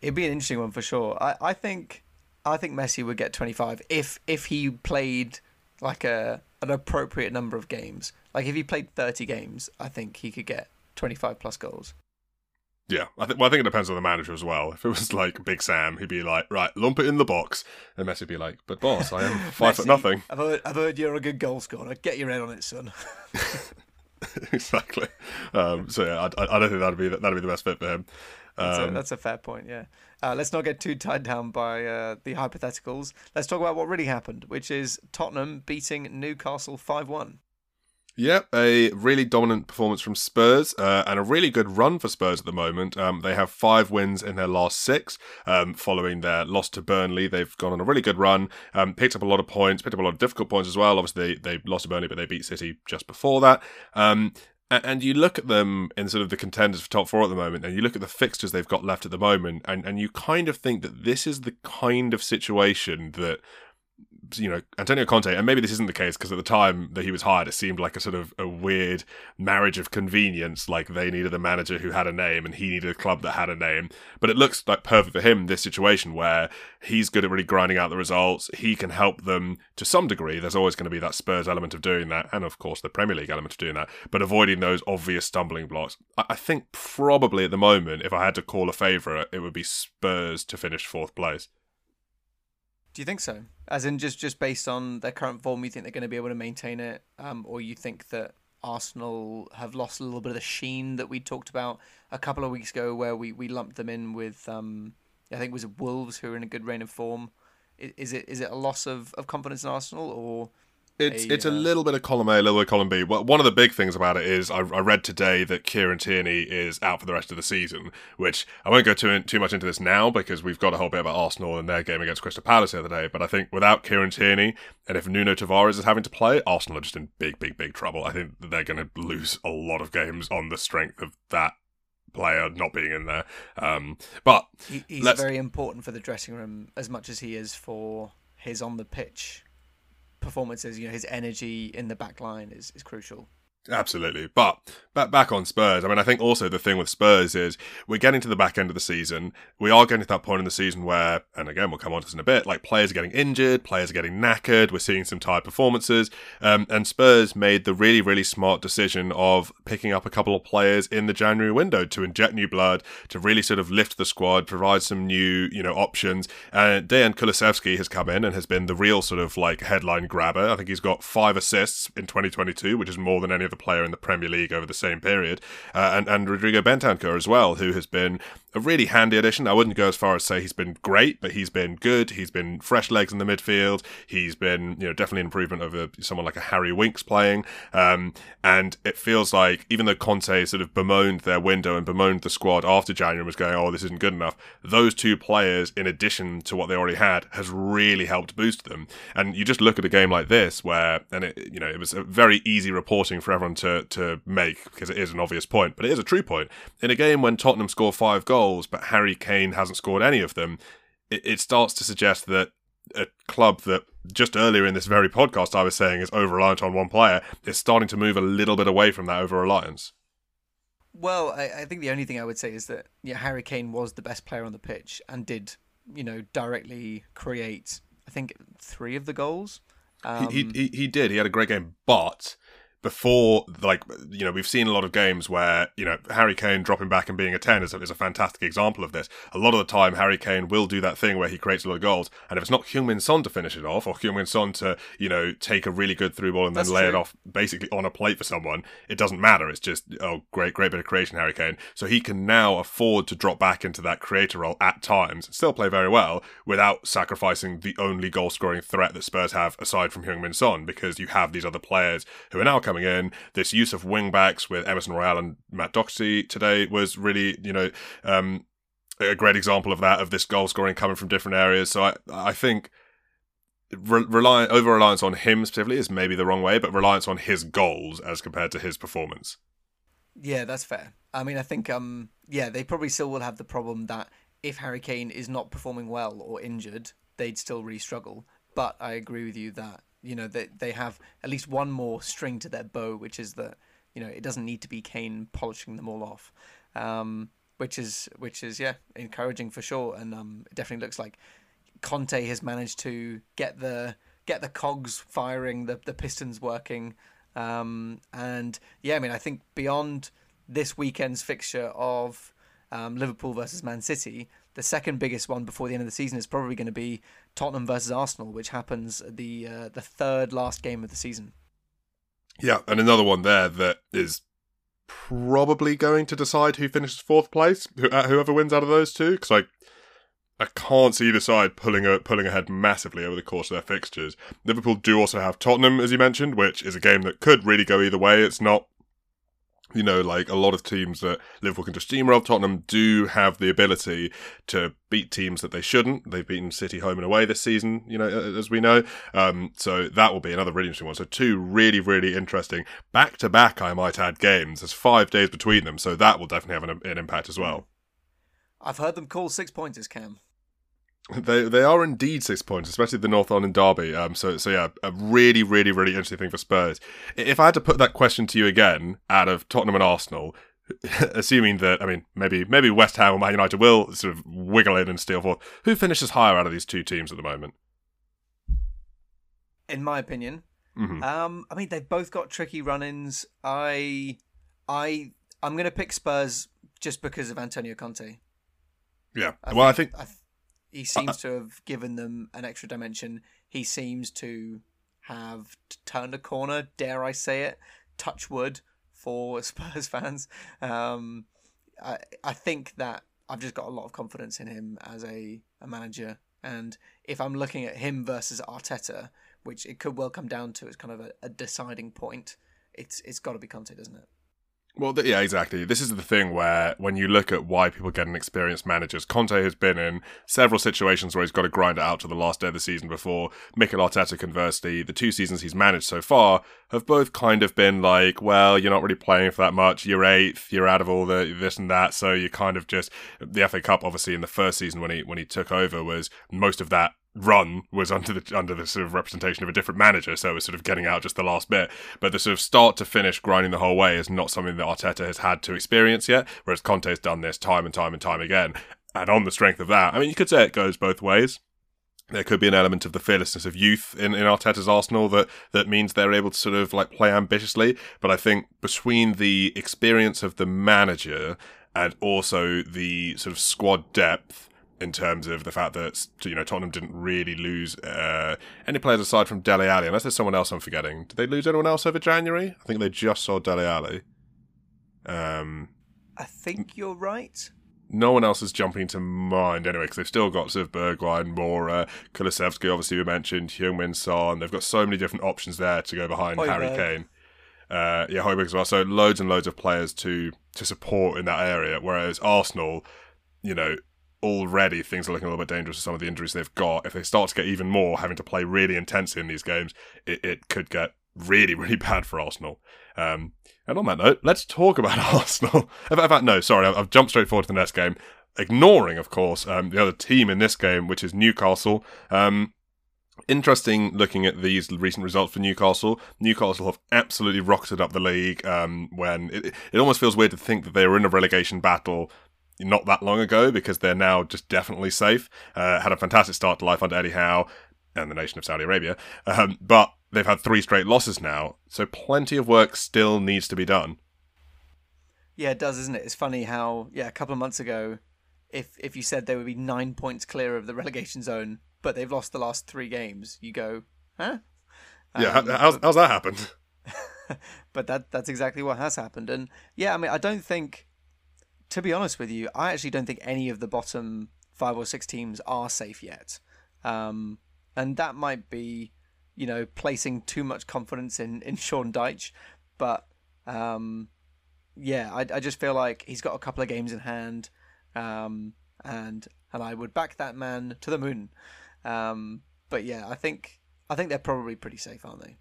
It'd be an interesting one for sure. I, I think I think Messi would get twenty five if if he played like a an appropriate number of games. Like if he played 30 games, I think he could get 25 plus goals. Yeah, I think. Well, I think it depends on the manager as well. If it was like Big Sam, he'd be like, "Right, lump it in the box," and Messi would be like, "But boss, I am five Messi, foot nothing." I've heard, I've heard you're a good goal scorer. Get your head on it, son. exactly. Um, so yeah, I, I, don't think that'd be that'd be the best fit for him. That's, a, um, that's, a, fair point, yeah. Uh, let's not get too tied down by uh, the hypotheticals. Let's talk about what really happened, which is Tottenham beating Newcastle 5 1. Yep, a really dominant performance from Spurs uh, and a really good run for Spurs at the moment. Um, they have five wins in their last six um, following their loss to Burnley. They've gone on a really good run, um, picked up a lot of points, picked up a lot of difficult points as well. Obviously, they, they lost to Burnley, but they beat City just before that. Um, and you look at them in sort of the contenders for top four at the moment, and you look at the fixtures they've got left at the moment, and, and you kind of think that this is the kind of situation that you know Antonio Conte, and maybe this isn't the case because at the time that he was hired, it seemed like a sort of a weird marriage of convenience. Like they needed a manager who had a name, and he needed a club that had a name. But it looks like perfect for him this situation where he's good at really grinding out the results. He can help them to some degree. There's always going to be that Spurs element of doing that, and of course the Premier League element of doing that. But avoiding those obvious stumbling blocks. I think probably at the moment, if I had to call a favourite, it would be Spurs to finish fourth place. Do you think so? As in, just just based on their current form, you think they're going to be able to maintain it, um, or you think that Arsenal have lost a little bit of the sheen that we talked about a couple of weeks ago, where we, we lumped them in with, um, I think it was Wolves, who are in a good reign of form. Is it is it a loss of, of confidence in Arsenal, or it's a, it's a uh, little bit of column A, a little bit of column B. Well, one of the big things about it is I, I, read today that Kieran Tierney is out for the rest of the season, which I won't go too too much into this now because we've got a whole bit about Arsenal and their game against Crystal Palace the other day. But I think without Kieran Tierney and if Nuno Tavares is having to play, Arsenal are just in big, big, big trouble. I think they're going to lose a lot of games on the strength of that player not being in there. Um, but he, he's very important for the dressing room as much as he is for his on the pitch performances, you know, his energy in the back line is, is crucial. Absolutely. But back back on Spurs, I mean, I think also the thing with Spurs is we're getting to the back end of the season. We are getting to that point in the season where, and again, we'll come on to this in a bit, like players are getting injured, players are getting knackered, we're seeing some tired performances. Um, and Spurs made the really, really smart decision of picking up a couple of players in the January window to inject new blood, to really sort of lift the squad, provide some new, you know, options. And Dejan Kulusevski has come in and has been the real sort of like headline grabber. I think he's got five assists in 2022, which is more than any of the player in the Premier League over the same period, uh, and and Rodrigo Bentancur as well, who has been a really handy addition. I wouldn't go as far as say he's been great, but he's been good. He's been fresh legs in the midfield. He's been you know definitely an improvement over someone like a Harry Winks playing. Um, and it feels like even though Conte sort of bemoaned their window and bemoaned the squad after January was going, oh this isn't good enough. Those two players, in addition to what they already had, has really helped boost them. And you just look at a game like this where, and it you know it was a very easy reporting for everyone to to make because it is an obvious point, but it is a true point. In a game when Tottenham score five goals, but Harry Kane hasn't scored any of them, it, it starts to suggest that a club that just earlier in this very podcast I was saying is over reliant on one player is starting to move a little bit away from that over reliance. Well, I, I, think the only thing I would say is that yeah, Harry Kane was the best player on the pitch and did, you know, directly create I think three of the goals. Um, he, he he did. He had a great game, but before, like, you know, we've seen a lot of games where, you know, Harry Kane dropping back and being a 10 is a, is a fantastic example of this. A lot of the time, Harry Kane will do that thing where he creates a lot of goals, and if it's not Heung-Min Son to finish it off, or Heung-Min Son to, you know, take a really good through ball and then lay true. it off basically on a plate for someone, it doesn't matter. It's just, oh, great, great bit of creation, Harry Kane. So he can now afford to drop back into that creator role at times and still play very well without sacrificing the only goal scoring threat that Spurs have aside from Heung-Min Son, because you have these other players who are now coming coming in. This use of wing backs with Emerson Royal and Matt Doherty today was really, you know, um, a great example of that, of this goal scoring coming from different areas. So I, I think re- rely over reliance on him specifically is maybe the wrong way, but reliance on his goals as compared to his performance. Yeah, that's fair. I mean, I think um, yeah, they probably still will have the problem that if Harry Kane is not performing well or injured, they'd still really struggle. But I agree with you that you know they they have at least one more string to their bow, which is that you know it doesn't need to be Kane polishing them all off. Um, which is which is yeah encouraging for sure, and um, it definitely looks like Conte has managed to get the get the cogs firing, the the pistons working, um, and yeah, I mean I think beyond this weekend's fixture of um, Liverpool versus Man City, the second biggest one before the end of the season is probably going to be Tottenham versus Arsenal, which happens the uh, the third last game of the season. Yeah, and another one there that is probably going to decide who finishes fourth place, uh, whoever wins out of those two, because I I can't see either side pulling a, pulling ahead massively over the course of their fixtures. Liverpool do also have Tottenham, as you mentioned, which is a game that could really go either way. It's not you know, like a lot of teams that Liverpool can just steamroll, Tottenham do have the ability to beat teams that they shouldn't. They've beaten City home and away this season, you know, as we know. Um, so that will be another really interesting one. So two really, really interesting back to back, I might add, games. There's five days between them, so that will definitely have an, an impact as well. I've heard them call six pointers, Cam. They they are indeed six points, especially the North London derby. Um, so so yeah, a really really really interesting thing for Spurs. If I had to put that question to you again, out of Tottenham and Arsenal, assuming that I mean maybe maybe West Ham or Man United will sort of wiggle in and steal forth, who finishes higher out of these two teams at the moment? In my opinion, mm-hmm. um, I mean they've both got tricky run-ins. I I I'm going to pick Spurs just because of Antonio Conte. Yeah, I well, think, I think. I he seems to have given them an extra dimension. He seems to have turned a corner, dare I say it, touch wood for Spurs fans. Um, I, I think that I've just got a lot of confidence in him as a, a manager. And if I'm looking at him versus Arteta, which it could well come down to as kind of a, a deciding point, it's it's got to be Conte, doesn't it? Well, yeah, exactly. This is the thing where when you look at why people get an experienced managers, Conte has been in several situations where he's got to grind it out to the last day of the season before. Mikel Arteta, conversely, the two seasons he's managed so far have both kind of been like, well, you're not really playing for that much. You're eighth. You're out of all the this and that. So you kind of just the FA Cup, obviously, in the first season when he when he took over, was most of that run was under the under the sort of representation of a different manager, so it was sort of getting out just the last bit. But the sort of start to finish grinding the whole way is not something that Arteta has had to experience yet, whereas Conte has done this time and time and time again. And on the strength of that, I mean, you could say it goes both ways. There could be an element of the fearlessness of youth in, in Arteta's Arsenal that, that means they're able to sort of like play ambitiously. But I think between the experience of the manager and also the sort of squad depth, in terms of the fact that you know Tottenham didn't really lose uh, any players aside from Dele Alli, unless there's someone else I'm forgetting. Did they lose anyone else over January? I think they just saw Dele Alli. Um, I think you're right. No one else is jumping to mind anyway, because they've still got sort of Bergwijn, Moura, Kulusevski, obviously we mentioned, Heung-min Son. They've got so many different options there to go behind Højbjerg. Harry Kane. Uh, yeah, Højbjerg as well. So loads and loads of players to to support in that area. Whereas Arsenal, you know, already things are looking a little bit dangerous with some of the injuries they've got. If they start to get even more, having to play really intensely in these games, it, it could get really, really bad for Arsenal. Um, and on that note, let's talk about Arsenal. in fact, no, sorry, I've jumped straight forward to the next game, ignoring, of course, um, the other team in this game, which is Newcastle. Um, interesting looking at these recent results for Newcastle. Newcastle have absolutely rocketed up the league um, when it, it almost feels weird to think that they were in a relegation battle not that long ago because they're now just definitely safe. Uh, had a fantastic start to life under Eddie Howe and the nation of Saudi Arabia, um, but they've had three straight losses now, so plenty of work still needs to be done. Yeah, it does, isn't it? It's funny how yeah, a couple of months ago, if if you said they would be nine points clear of the relegation zone, but they've lost the last three games, you go, huh? Yeah, um, how's how's that happened? but that that's exactly what has happened, and yeah, I mean, I don't think to be honest with you, I actually don't think any of the bottom five or six teams are safe yet. Um, and that might be, you know, placing too much confidence in, in Sean Dyche. but um, yeah, I, I just feel like he's got a couple of games in hand, um, and and I would back that man to the moon. Um, but yeah, I think I think they're probably pretty safe, aren't they?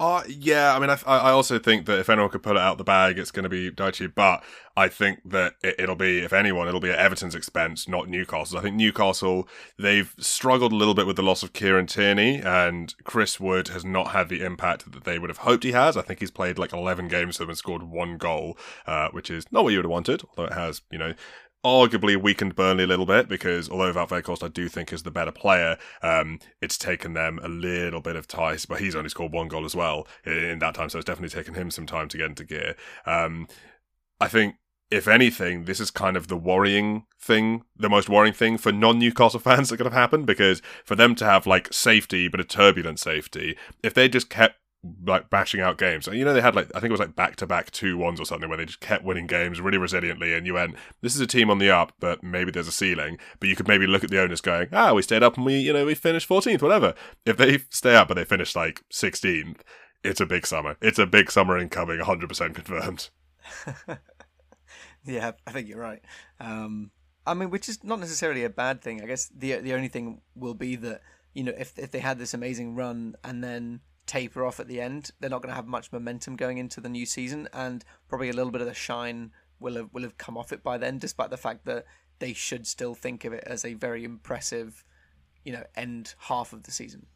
Uh, yeah, I mean, I, I also think that if anyone could pull it out the bag, it's going to be Dyche. But I think that it, will be, if anyone, it'll be at Everton's expense, not Newcastle. I think Newcastle, they've struggled a little bit with the loss of Kieran Tierney, and Chris Wood has not had the impact that they would have hoped he has. I think he's played like 11 games for them and scored one goal, uh, which is not what you would have wanted, although it has, you know, arguably weakened Burnley a little bit because although Wout Weghorst I do think is the better player, um, it's taken them a little bit of time. But he's only scored one goal as well in that time, so it's definitely taken him some time to get into gear. Um, I think. If anything, this is kind of the worrying thing, the most worrying thing for non Newcastle fans that could have happened because for them to have like safety, but a turbulent safety, if they just kept like bashing out games. You know, they had like I think it was like back to back two ones or something where they just kept winning games really resiliently, and you went, "This is a team on the up, but maybe there's a ceiling." But you could maybe look at the owners going, "Ah, we stayed up and we, you know, we finished 14th, whatever." If they stay up but they finish like 16th, it's a big summer. It's a big summer incoming, 100% confirmed. yeah, I think you're right. Um, I mean, which is not necessarily a bad thing. I guess the the only thing will be that you know if if they had this amazing run and then taper off at the end. They're not going to have much momentum going into the new season, and probably a little bit of the shine will have will have come off it by then. Despite the fact that they should still think of it as a very impressive, you know, end half of the season.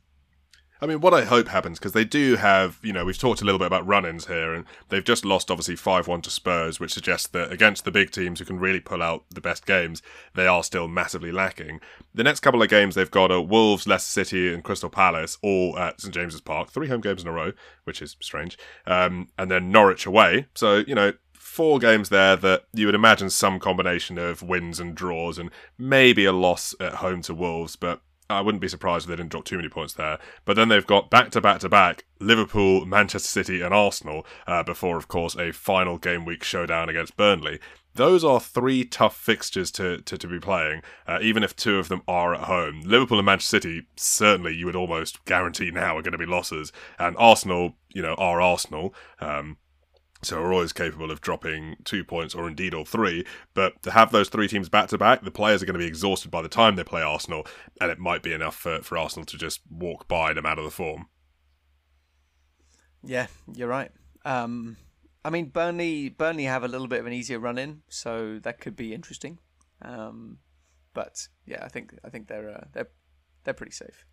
I mean, what I hope happens because they do have, you know, we've talked a little bit about run-ins here, and they've just lost obviously five-one to Spurs, which suggests that against the big teams who can really pull out the best games, they are still massively lacking. The next couple of games they've got are Wolves, Leicester City, and Crystal Palace, all at St James's Park, three home games in a row, which is strange, um, and then Norwich away. So you know, four games there that you would imagine some combination of wins and draws, and maybe a loss at home to Wolves, but I wouldn't be surprised if they didn't drop too many points there. But then they've got back to back to back Liverpool, Manchester City, and Arsenal uh, before, of course, a final game week showdown against Burnley. Those are three tough fixtures to, to, to be playing, uh, even if two of them are at home. Liverpool and Manchester City, certainly you would almost guarantee now are going to be losses. And Arsenal, you know, are Arsenal. Um, so we're always capable of dropping two points or indeed all three. But to have those three teams back to back, the players are going to be exhausted by the time they play Arsenal, and it might be enough for, for Arsenal to just walk by them out of the form. Yeah, you're right. Um, I mean, Burnley Burnley have a little bit of an easier run in, so that could be interesting. Um, but yeah, I think I think they're uh, they're they're pretty safe.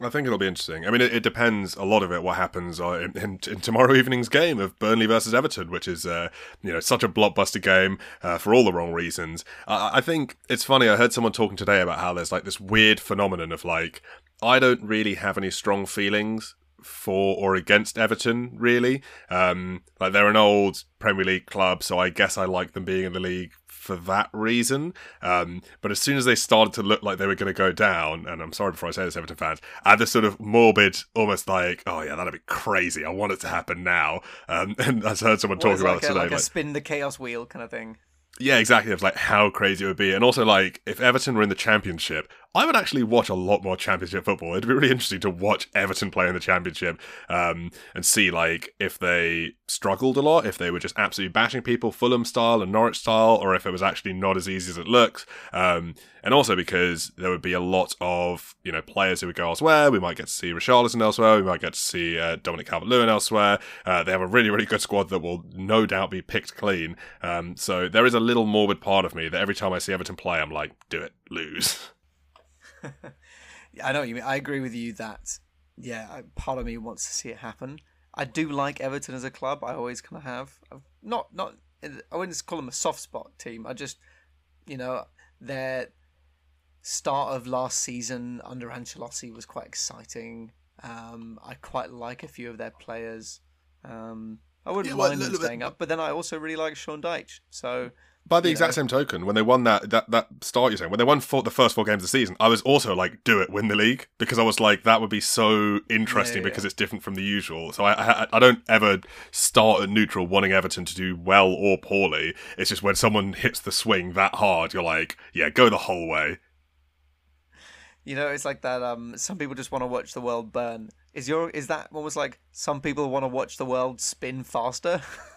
I think it'll be interesting. I mean, it, it depends a lot of it what happens uh, in, in, in, tomorrow evening's game of Burnley versus Everton, which is uh, you know such a blockbuster game uh, for all the wrong reasons. I think it's funny. I heard someone talking today about how there's like this weird phenomenon of like I don't really have any strong feelings for or against Everton, really. Um, like they're an old Premier League club, so I guess I like them being in the league for that reason. Um, but as soon as they started to look like they were going to go down, and I'm sorry before I say this, Everton fans, I had this sort of morbid, almost like, oh yeah, that'd be crazy. I want it to happen now. Um, and I've heard someone talking about like it today, like, like a spin the chaos wheel kind of thing. Yeah, exactly. Of like how crazy it would be, and also like if Everton were in the Championship, I would actually watch a lot more Championship football. It'd be really interesting to watch Everton play in the Championship um, and see like if they struggled a lot, if they were just absolutely bashing people, Fulham style and Norwich style, or if it was actually not as easy as it looks. Um, and also because there would be a lot of you know players who would go elsewhere. We might get to see Richarlison elsewhere. We might get to see uh, Dominic Calvert-Lewin elsewhere. Uh, they have a really really good squad that will no doubt be picked clean. Um, so there is a little morbid part of me that every time I see Everton play, I'm like, do it, lose. I know what you mean. I agree with you that yeah, part of me wants to see it happen. I do like Everton as a club. I always kind of have. I've not not. I wouldn't call them a soft spot team. I just, you know, their start of last season under Ancelotti was quite exciting. Um, I quite like a few of their players. Um, I wouldn't yeah, mind well, them staying up, but then I also really like Sean Dyche. So by the exact know? same token, when they won that that that start, you're saying when they won four, the first four games of the season, I was also like, do it, win the league, because I was like, that would be so interesting yeah, yeah, because yeah. it's different from the usual. So I, I, I don't ever start at neutral wanting Everton to do well or poorly. It's just when someone hits the swing that hard, you're like, yeah, go the whole way. You know, it's like that. Um, some people just want to watch the world burn. Is your is that almost like some people want to watch the world spin faster?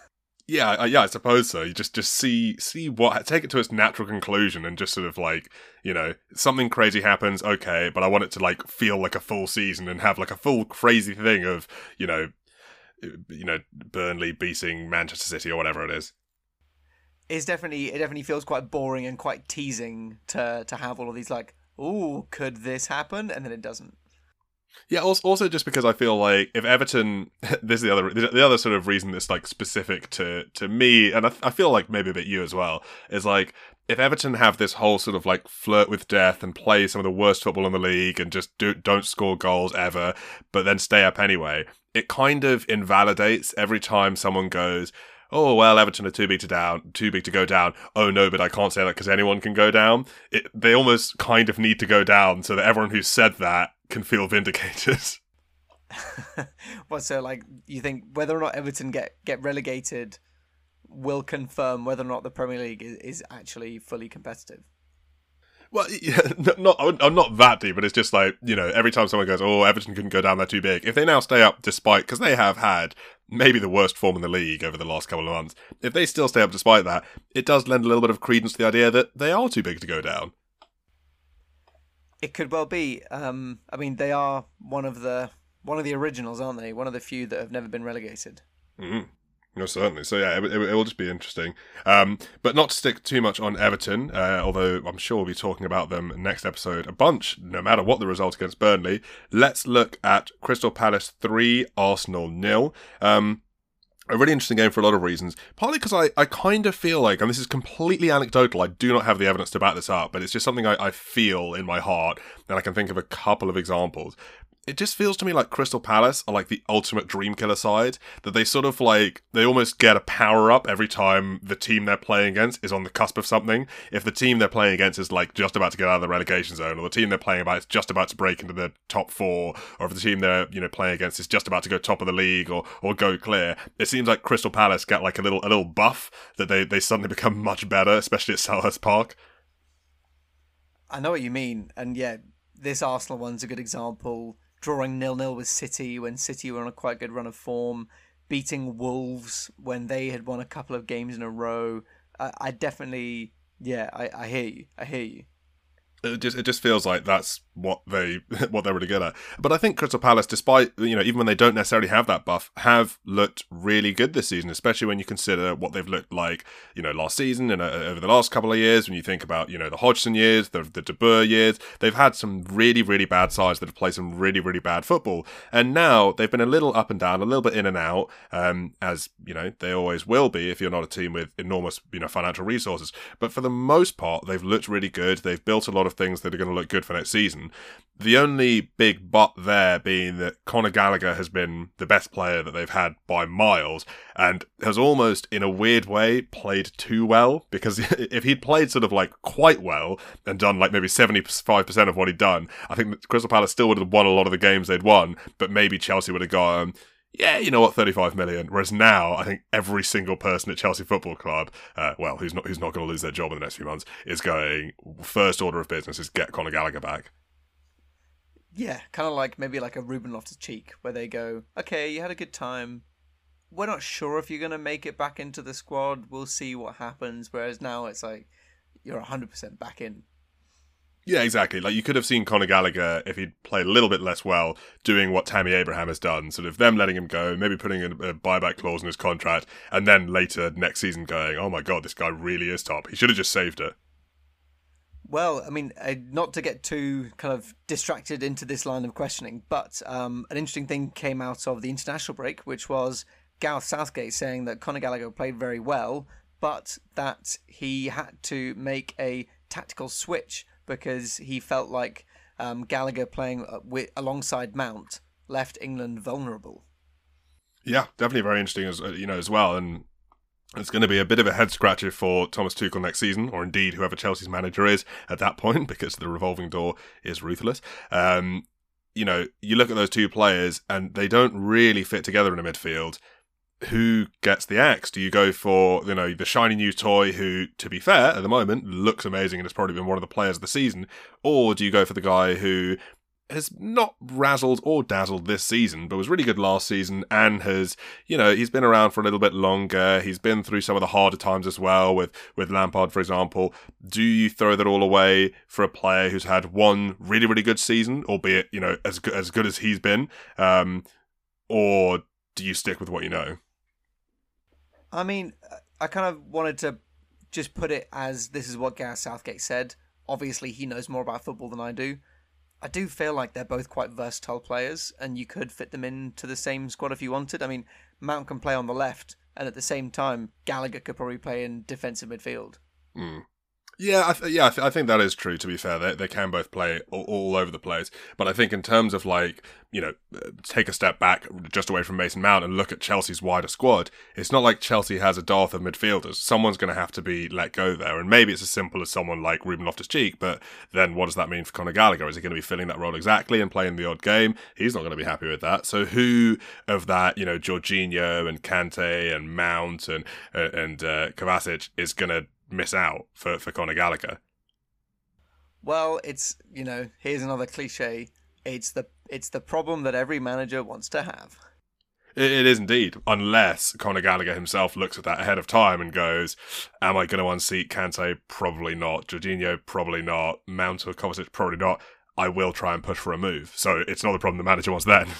Yeah, I, yeah, I suppose so. You just just see see what take it to its natural conclusion and just sort of like you know something crazy happens. Okay, but I want it to like feel like a full season and have like a full crazy thing of you know eh, you know Burnley beating Manchester City or whatever it is. It's definitely it definitely feels quite boring and quite teasing to to have all of these like, oh, could this happen? And then it doesn't. Yeah, also just because I feel like if Everton, this is the other the other sort of reason that's like specific to to me, and I, I feel like maybe a bit you as well, is like if Everton have this whole sort of like flirt with death and play some of the worst football in the league and just do, don't score goals ever, but then stay up anyway, it kind of invalidates every time someone goes, oh well everton are too big to down too big to go down. Oh no but i can't say that because anyone can go down. It, they almost kind of need to go down so that everyone who said that can feel vindicated. well, so like you think whether or not Everton get get relegated will confirm whether or not the Premier League is, is actually fully competitive. Well, yeah, not I'm not that deep, but it's just like you know, every time someone goes, "Oh, Everton couldn't go down; they're too big." If they now stay up, despite because they have had maybe the worst form in the league over the last couple of months, if they still stay up despite that, it does lend a little bit of credence to the idea that they are too big to go down. It could well be. Um, I mean, they are one of the one of the originals, aren't they? One of the few that have never been relegated. Mm-hmm. No, certainly. So yeah, it, it, it, will just be interesting. Um, but not to stick too much on Everton, uh, although I'm sure we'll be talking about them next episode a bunch, no matter what the result against Burnley. Let's look at Crystal Palace three, Arsenal nil. Um, a really interesting game for a lot of reasons. Partly because I, I kind of feel like, and this is completely anecdotal, I do not have the evidence to back this up, but it's just something I, I feel in my heart, and I can think of a couple of examples it just feels to me like Crystal Palace are like the ultimate dream killer side. That they sort of like they almost get a power up every time the team they're playing against is on the cusp of something. If the team they're playing against is like just about to get out of the relegation zone, or the team they're playing about is just about to break into the top four, or if the team they're you know playing against is just about to go top of the league or or go clear, it seems like Crystal Palace get like a little a little buff that they they suddenly become much better, especially at Selhurst Park. I know what you mean, and yeah, this Arsenal one's a good example drawing nil nil with City when City were on a quite good run of form, beating Wolves when they had won a couple of games in a row. I, I definitely, yeah, I, I hear you. I hear you it just it just feels like that's what they what they're really good at. But I think Crystal Palace, despite you know even when they don't necessarily have that buff, have looked really good this season. Especially when you consider what they've looked like you know last season and uh, over the last couple of years. When you think about you know the Hodgson years, the the De Boer years, they've had some really really bad sides that have played some really really bad football, and now they've been a little up and down, a little bit in and out, um, as you know they always will be if you're not a team with enormous you know financial resources. But for the most part, they've looked really good. They've built a lot of things that are going to look good for next season. The only big but there being that Conor Gallagher has been the best player that they've had by miles and has almost, in a weird way, played too well. Because if he'd played sort of like quite well and done like maybe 75% of what he'd done, I think Crystal Palace still would have won a lot of the games they'd won, but maybe Chelsea would have gone yeah, you know what, 35 million. Whereas now, I think every single person at Chelsea Football Club, uh, well, who's not who's not going to lose their job in the next few months, is going first order of business is get Conor Gallagher back. Yeah, kind of like maybe like a Ruben Loftus Cheek, where they go, okay, you had a good time. We're not sure if you're going to make it back into the squad. We'll see what happens. Whereas now it's like you're 100% back in. Yeah, exactly. Like you could have seen Conor Gallagher if he'd played a little bit less well, doing what Tammy Abraham has done. Sort of them letting him go, maybe putting a, a buyback clause in his contract, and then later next season going, "Oh my god, this guy really is top." He should have just saved it. Well, I mean, uh, not to get too kind of distracted into this line of questioning, but um, an interesting thing came out of the international break, which was Gareth Southgate saying that Conor Gallagher played very well, but that he had to make a tactical switch because he felt like um, Gallagher playing uh, with, alongside Mount left England vulnerable. Yeah, definitely very interesting as uh, you know as well, and it's going to be a bit of a head scratcher for Thomas Tuchel next season, or indeed whoever Chelsea's manager is at that point, because the revolving door is ruthless. Um, you know, you look at those two players, and they don't really fit together in a midfield. Who gets the axe? Do you go for you know the shiny new toy, who, to be fair, at the moment looks amazing and has probably been one of the players of the season, or do you go for the guy who has not razzled or dazzled this season, but was really good last season and has, you know, he's been around for a little bit longer. He's been through some of the harder times as well with, with Lampard, for example. Do you throw that all away for a player who's had one really, really good season, albeit, you know, as good, as good as he's been? Um, or do you stick with what you know? I mean, I kind of wanted to just put it as this is what Gareth Southgate said. Obviously, he knows more about football than I do. I do feel like they're both quite versatile players, and you could fit them into the same squad if you wanted. I mean, Mount can play on the left, and at the same time, Gallagher could probably play in defensive midfield. Mm. Yeah, I th- yeah, I, th- I, think that is true. To be fair, they they can both play all, all, over the place. But I think in terms of like you know, take a step back just away from Mason Mount and look at Chelsea's wider squad. It's not like Chelsea has a dearth of midfielders. Someone's going to have to be let go there, and maybe it's as simple as someone like Ruben Loftus Cheek. But then, what does that mean for Conor Gallagher? Is he going to be filling that role exactly and playing the odd game? He's not going to be happy with that. So who of that, you know, Jorginho and Kante and Mount and and uh, Kovacic is going to miss out for, for Conor Gallagher? Well, it's you know, here's another cliche. It's the it's the problem that every manager wants to have. It, it is indeed, unless Conor Gallagher himself looks at that ahead of time and goes, "Am I going to unseat Kante? Probably not. Jorginho? Probably not. Mount or Kovacic? Probably not. I will try and push for a move." So it's not the problem the manager wants then.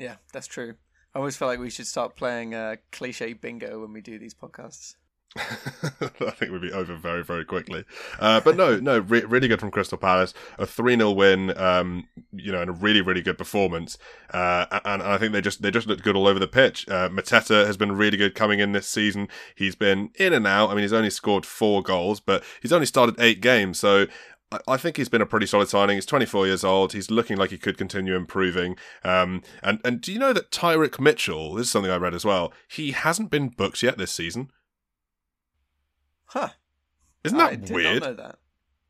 Yeah, that's true. I always feel like we should start playing uh, cliche bingo when we do these podcasts. I think we'd be over very, very quickly. Uh, but no, no, re- really good from Crystal Palace. A 3 0 win, um, you know, and a really, really good performance. Uh, and, and, I think they just they just looked good all over the pitch. Uh, Mateta has been really good coming in this season. He's been in and out. I mean, he's only scored four goals, but he's only started eight games. So I think he's been a pretty solid signing. He's 24 years old. He's looking like he could continue improving. Um, and and do you know that Tyrick Mitchell? This is something I read as well. He hasn't been booked yet this season. Huh. Isn't that I did weird? Not know that.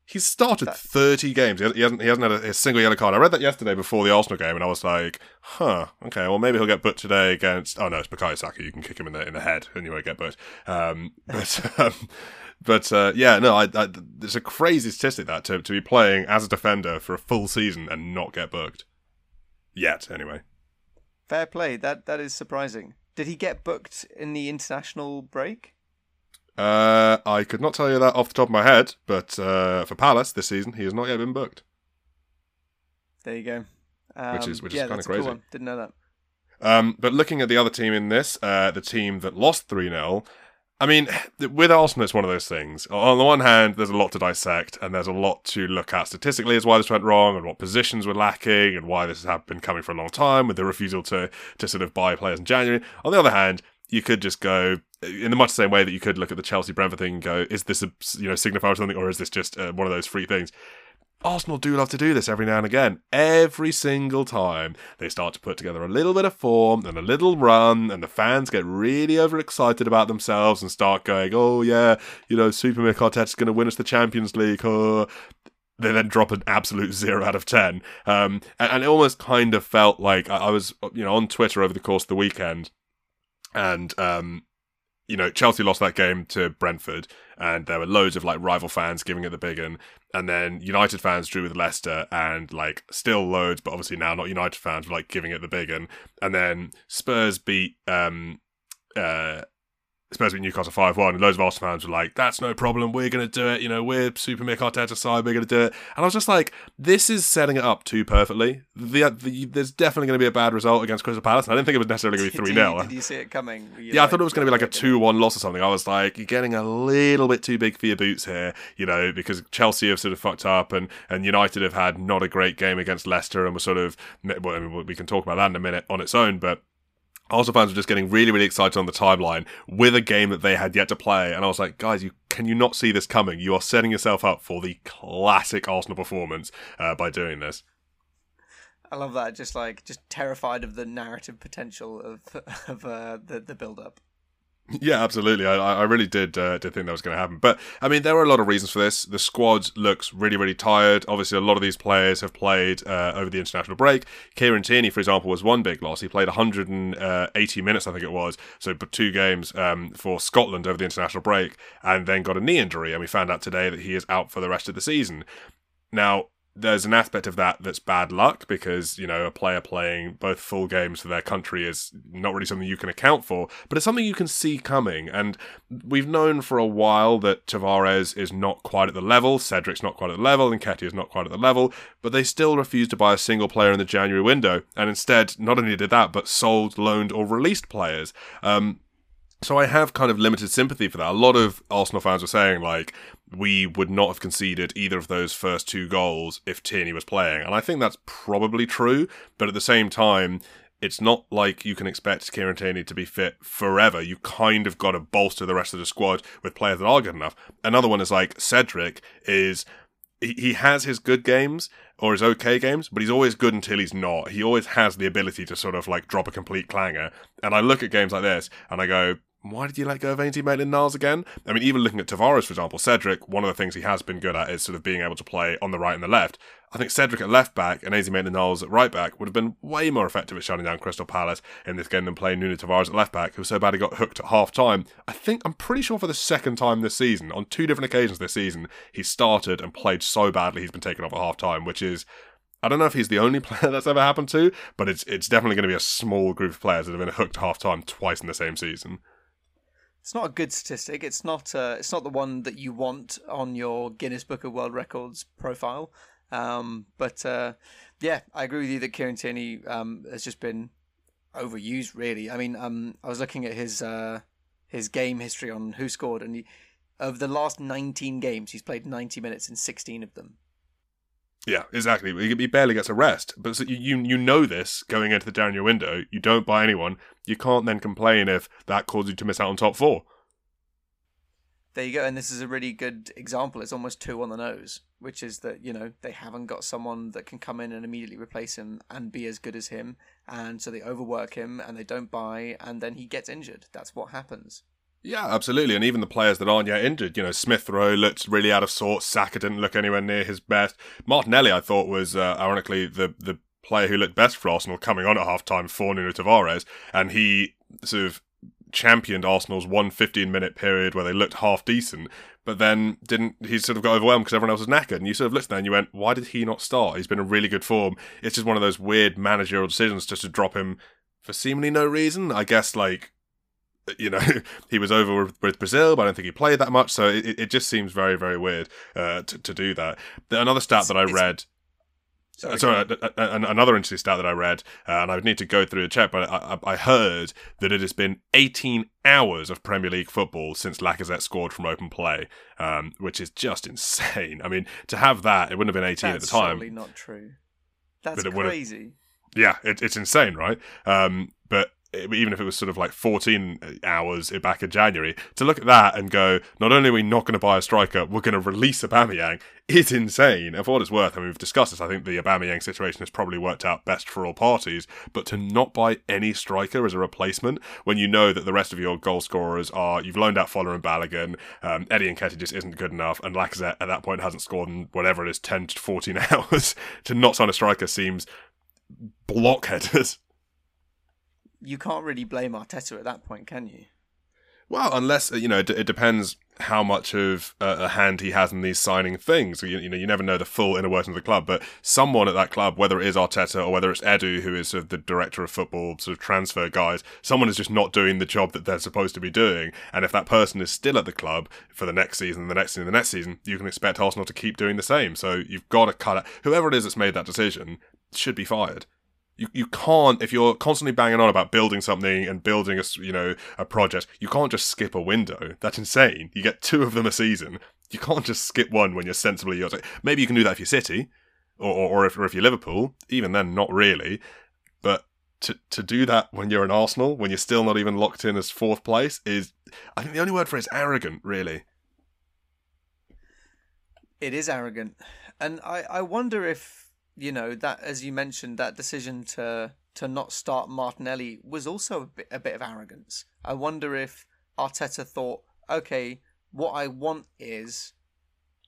He's started That- 30 games. He hasn't, he hasn't had a, a single yellow card. I read that yesterday before the Arsenal game, and I was like, huh, okay, well, maybe he'll get booked today against. Oh, no, it's Bukayo Saka. You can kick him in the in the head, and you won't get booked. Um, but um, but uh, yeah, no, I, I, it's a crazy statistic that to, to be playing as a defender for a full season and not get booked. Yet, anyway. Fair play. That that is surprising. Did he get booked in the international break? Uh, I could not tell you that off the top of my head, but uh, for Palace this season, he has not yet been booked. There you go. Um, Which is- which is kinda that's a cool crazy. one. Didn't know that. Um, but looking at the other team in this, uh, the team that lost 3 0, I mean, with Arsenal, it's one of those things. On the one hand, there's a lot to dissect, and there's a lot to look at statistically as why this went wrong, and what positions were lacking, and why this has been coming for a long time, with the refusal to, to sort of buy players in January. On the other hand, you could just go in the much same way that you could look at the Chelsea Brentford thing and go, is this a you know signifier or something, or is this just uh, one of those free things? Arsenal do love to do this every now and again. Every single time they start to put together a little bit of form and a little run, and the fans get really overexcited about themselves and start going, "Oh yeah, you know, Super Arteta's going to win us the Champions League." Oh. They then drop an absolute zero out of ten, um, and, it almost kind of felt like I was, you know, on Twitter over the course of the weekend, and um, you know, Chelsea lost that game to Brentford, and there were loads of like rival fans giving it the big one. And then United fans drew with Leicester, and like still loads, but obviously now not United fans were like giving it the big one. And then Spurs beat um uh Spurs beat Newcastle five one, and loads of Arsenal fans were like, "That's no problem. We're going to do it. You know, we're Super Mick Arteta side. We're going to do it." And I was just like, "This is setting it up too perfectly. The, the there's definitely going to be a bad result against Crystal Palace. And I didn't think it was necessarily going to be Did three you- 0 Did you see it coming? Yeah, I thought it was going to be like a two-one loss or something. I was like, you're getting a little bit too big for your boots here, you know, because Chelsea have sort of fucked up, and and United have had not a great game against Leicester, and were sort of. Well, I mean, we can talk about that in a minute on its own, but. Arsenal fans were just getting really, really excited on the timeline with a game that they had yet to play, and I was like, guys, you can you not see this coming? You are setting yourself up for the classic Arsenal performance uh, by doing this. I love that. Just like just terrified of the narrative potential of of uh, the the build up. Yeah, absolutely. I, I really did uh, did think that was going to happen. But I mean, there are a lot of reasons for this. The squad looks really, really tired. Obviously, a lot of these players have played uh, over the international break. Kieran Tierney, for example, was one big loss. He played 180 minutes, I think it was, so but two games um, for Scotland over the international break, and then got a knee injury. And we found out today that he is out for the rest of the season. Now, there's an aspect of that that's bad luck because you know a player playing both full games for their country is not really something you can account for but it's something you can see coming. And we've known for a while that Tavares is not quite at the level Cedric's not quite at the level and Nketiah is not quite at the level but they still refused to buy a single player in the January window. And instead not only did that but sold loaned or released players. Um, so I have kind of limited sympathy for that. A lot of Arsenal fans were saying like we would not have conceded either of those first two goals if Tierney was playing, and I think that's probably true. But at the same time, it's not like you can expect Kieran Tierney to be fit forever. You kind of got to bolster the rest of the squad with players that are good enough. Another one is like Cedric is he has his good games or his okay games, but he's always good until he's not. He always has the ability to sort of like drop a complete clanger. And I look at games like this and I go, why did you let go of Ainsley Maitland-Niles again? I mean, even looking at Tavares, for example, Cedric, one of the things he has been good at is sort of being able to play on the right and the left. I think Cedric at left back and Ainsley Maitland-Niles at right back would have been way more effective at shutting down Crystal Palace in this game than playing Nuno Tavares at left back, who so bad he got hooked at half time. I think, I'm pretty sure for the second time this season, on two different occasions this season, he started and played so badly he's been taken off at half time, which is I don't know if he's the only player that's ever happened to, but it's it's definitely going to be a small group of players that have been hooked half time twice in the same season. It's not a good statistic. It's not. Uh, it's not the one that you want on your Guinness Book of World Records profile. Um, but uh, yeah, I agree with you that Kieran Tierney um, has just been overused. Really, I mean, um, I was looking at his uh, his game history on WhoScored, and he, of the last 19 games, he's played 90 minutes in 16 of them. Yeah, exactly. He barely gets a rest. But so you you know this going into the January window. You don't buy anyone. You can't then complain if that causes you to miss out on top four. There you go. And this is a really good example. It's almost two on the nose, which is that, you know, they haven't got someone that can come in and immediately replace him and be as good as him. And so they overwork him and they don't buy, and then he gets injured. That's what happens. Yeah, absolutely. And even the players that aren't yet injured, you know, Smith Rowe looked really out of sorts. Saka didn't look anywhere near his best. Martinelli, I thought, was uh, ironically the, the player who looked best for Arsenal coming on at half time for Nuno Tavares. And he sort of championed Arsenal's one 15 minute period where they looked half decent, but then didn't, he sort of got overwhelmed because everyone else was knackered. And you sort of looked there and you went, why did he not start? He's been in really good form. It's just one of those weird managerial decisions just to drop him for seemingly no reason. I guess, like, you know, he was over with, Brazil, but I don't think he played that much. So it, it just seems very, very weird uh, to, to do that. Another stat that I read. Sorry, Sorry another interesting stat that I read, uh, and I would need to go through the check, but I, I, heard that it has been 18 hours of Premier League football since Lacazette scored from open play, um, which is just insane. I mean, to have that, it wouldn't have been 18 That's at the time. That's not true. That's crazy. Yeah, it, it's insane, right? Um, but even if it was sort of like 14 hours back in January, to look at that and go, not only are we not going to buy a striker, we're going to release Aubameyang, is insane. And for what it's worth, I mean, we've discussed this, I think the Aubameyang situation has probably worked out best for all parties, but to not buy any striker as a replacement when you know that the rest of your goal scorers are, you've loaned out Folarin Balogun, um, Eddie Nketiah just isn't good enough, and Lacazette at that point hasn't scored in whatever it is, 10 to 14 hours, to not sign a striker seems blockheaded you can't really blame Arteta at that point, can you? Well, unless uh, you know, it, depends how much of a, a, hand he has in these signing things. You, you, know, you never know the full inner workings of the club, but someone at that club, whether it is Arteta or whether it's Edu, who is sort of the director of football, sort of transfer guys, someone is just not doing the job that they're supposed to be doing. And if that person is still at the club for the next season, the next season, the next season, you can expect Arsenal to keep doing the same. So you've got to cut it. Whoever it is that's made that decision should be fired you, you can't if you're constantly banging on about building something and building a you know a project you can't just skip a window. That's insane. You get two of them a season. You can't just skip one when you're sensibly you're maybe you can do that if you're city or, or, or if, or if you're liverpool. Even then not really. But to, to do that when you're an arsenal when you're still not even locked in as fourth place is i think the only word for it is arrogant really. It is arrogant. And i i wonder if you know that as you mentioned that decision to to not start Martinelli was also a bit, a bit of arrogance. I wonder if Arteta thought, okay, what I want is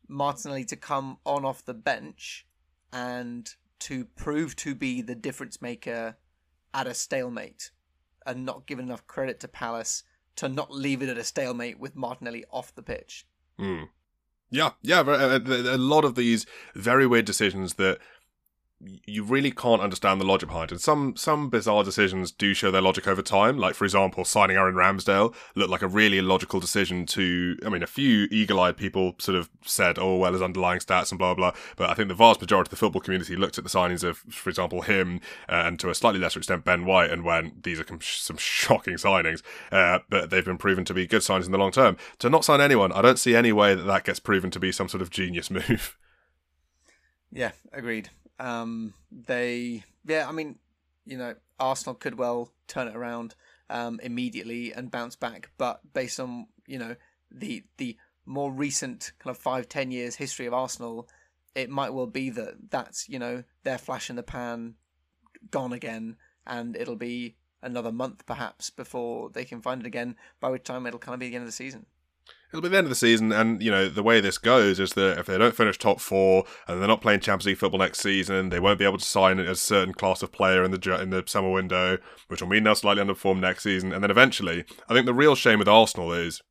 Martinelli to come on off the bench and to prove to be the difference maker at a stalemate and not give enough credit to Palace to not leave it at a stalemate with Martinelli off the pitch. Mm. Yeah, yeah, a, a lot of these very weird decisions that you really can't understand the logic behind it. Some some bizarre decisions do show their logic over time. Like for example, signing Aaron Ramsdale looked like a really illogical decision. To I mean, a few eagle-eyed people sort of said, "Oh well, his underlying stats and blah blah." But I think the vast majority of the football community looked at the signings of, for example, him uh, and to a slightly lesser extent Ben White, and went, "These are some shocking signings," uh, but they've been proven to be good signings in the long term. To not sign anyone, I don't see any way that that gets proven to be some sort of genius move. Yeah, agreed. Um, they, yeah, I mean, you know, Arsenal could well turn it around um, immediately and bounce back, but based on you know the the more recent kind of five ten years history of Arsenal, it might well be that that's you know their flash in the pan gone again, and it'll be another month perhaps before they can find it again. By which time it'll kind of be the end of the season it'll be the end of the season, and you know the way this goes is that if they don't finish top four and they're not playing Champions League football next season, they won't be able to sign a certain class of player in the in the summer window, which will mean they'll slightly underperform next season, and then eventually, I think the real shame with Arsenal is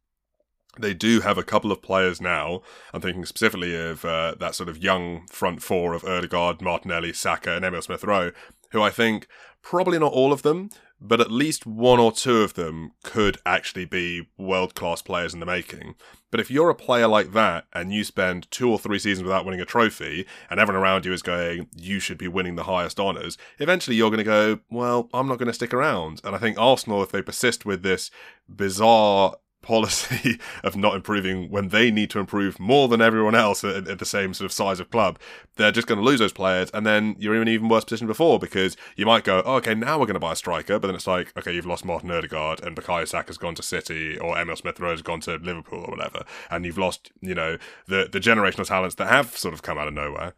they do have a couple of players now. I'm thinking specifically of uh, that sort of young front four of Odegaard, Martinelli, Saka, and Emil Smith Rowe, who I think probably not all of them, but at least one or two of them could actually be world class players in the making. But if you're a player like that and you spend two or three seasons without winning a trophy, and everyone around you is going, you should be winning the highest honours, eventually you're going to go, well, I'm not going to stick around. And I think Arsenal, if they persist with this bizarre policy of not improving when they need to improve more than everyone else at, at, the same sort of size of club, they're just going to lose those players. And then you're in an even worse position before because you might go, oh, okay, now we're going to buy a striker. But then it's like, okay, you've lost Martin Odegaard and Bukayo Saka's gone to City or Emil Smith Rowe's gone to Liverpool or whatever. And you've lost, you know, the, the generational talents that have sort of come out of nowhere.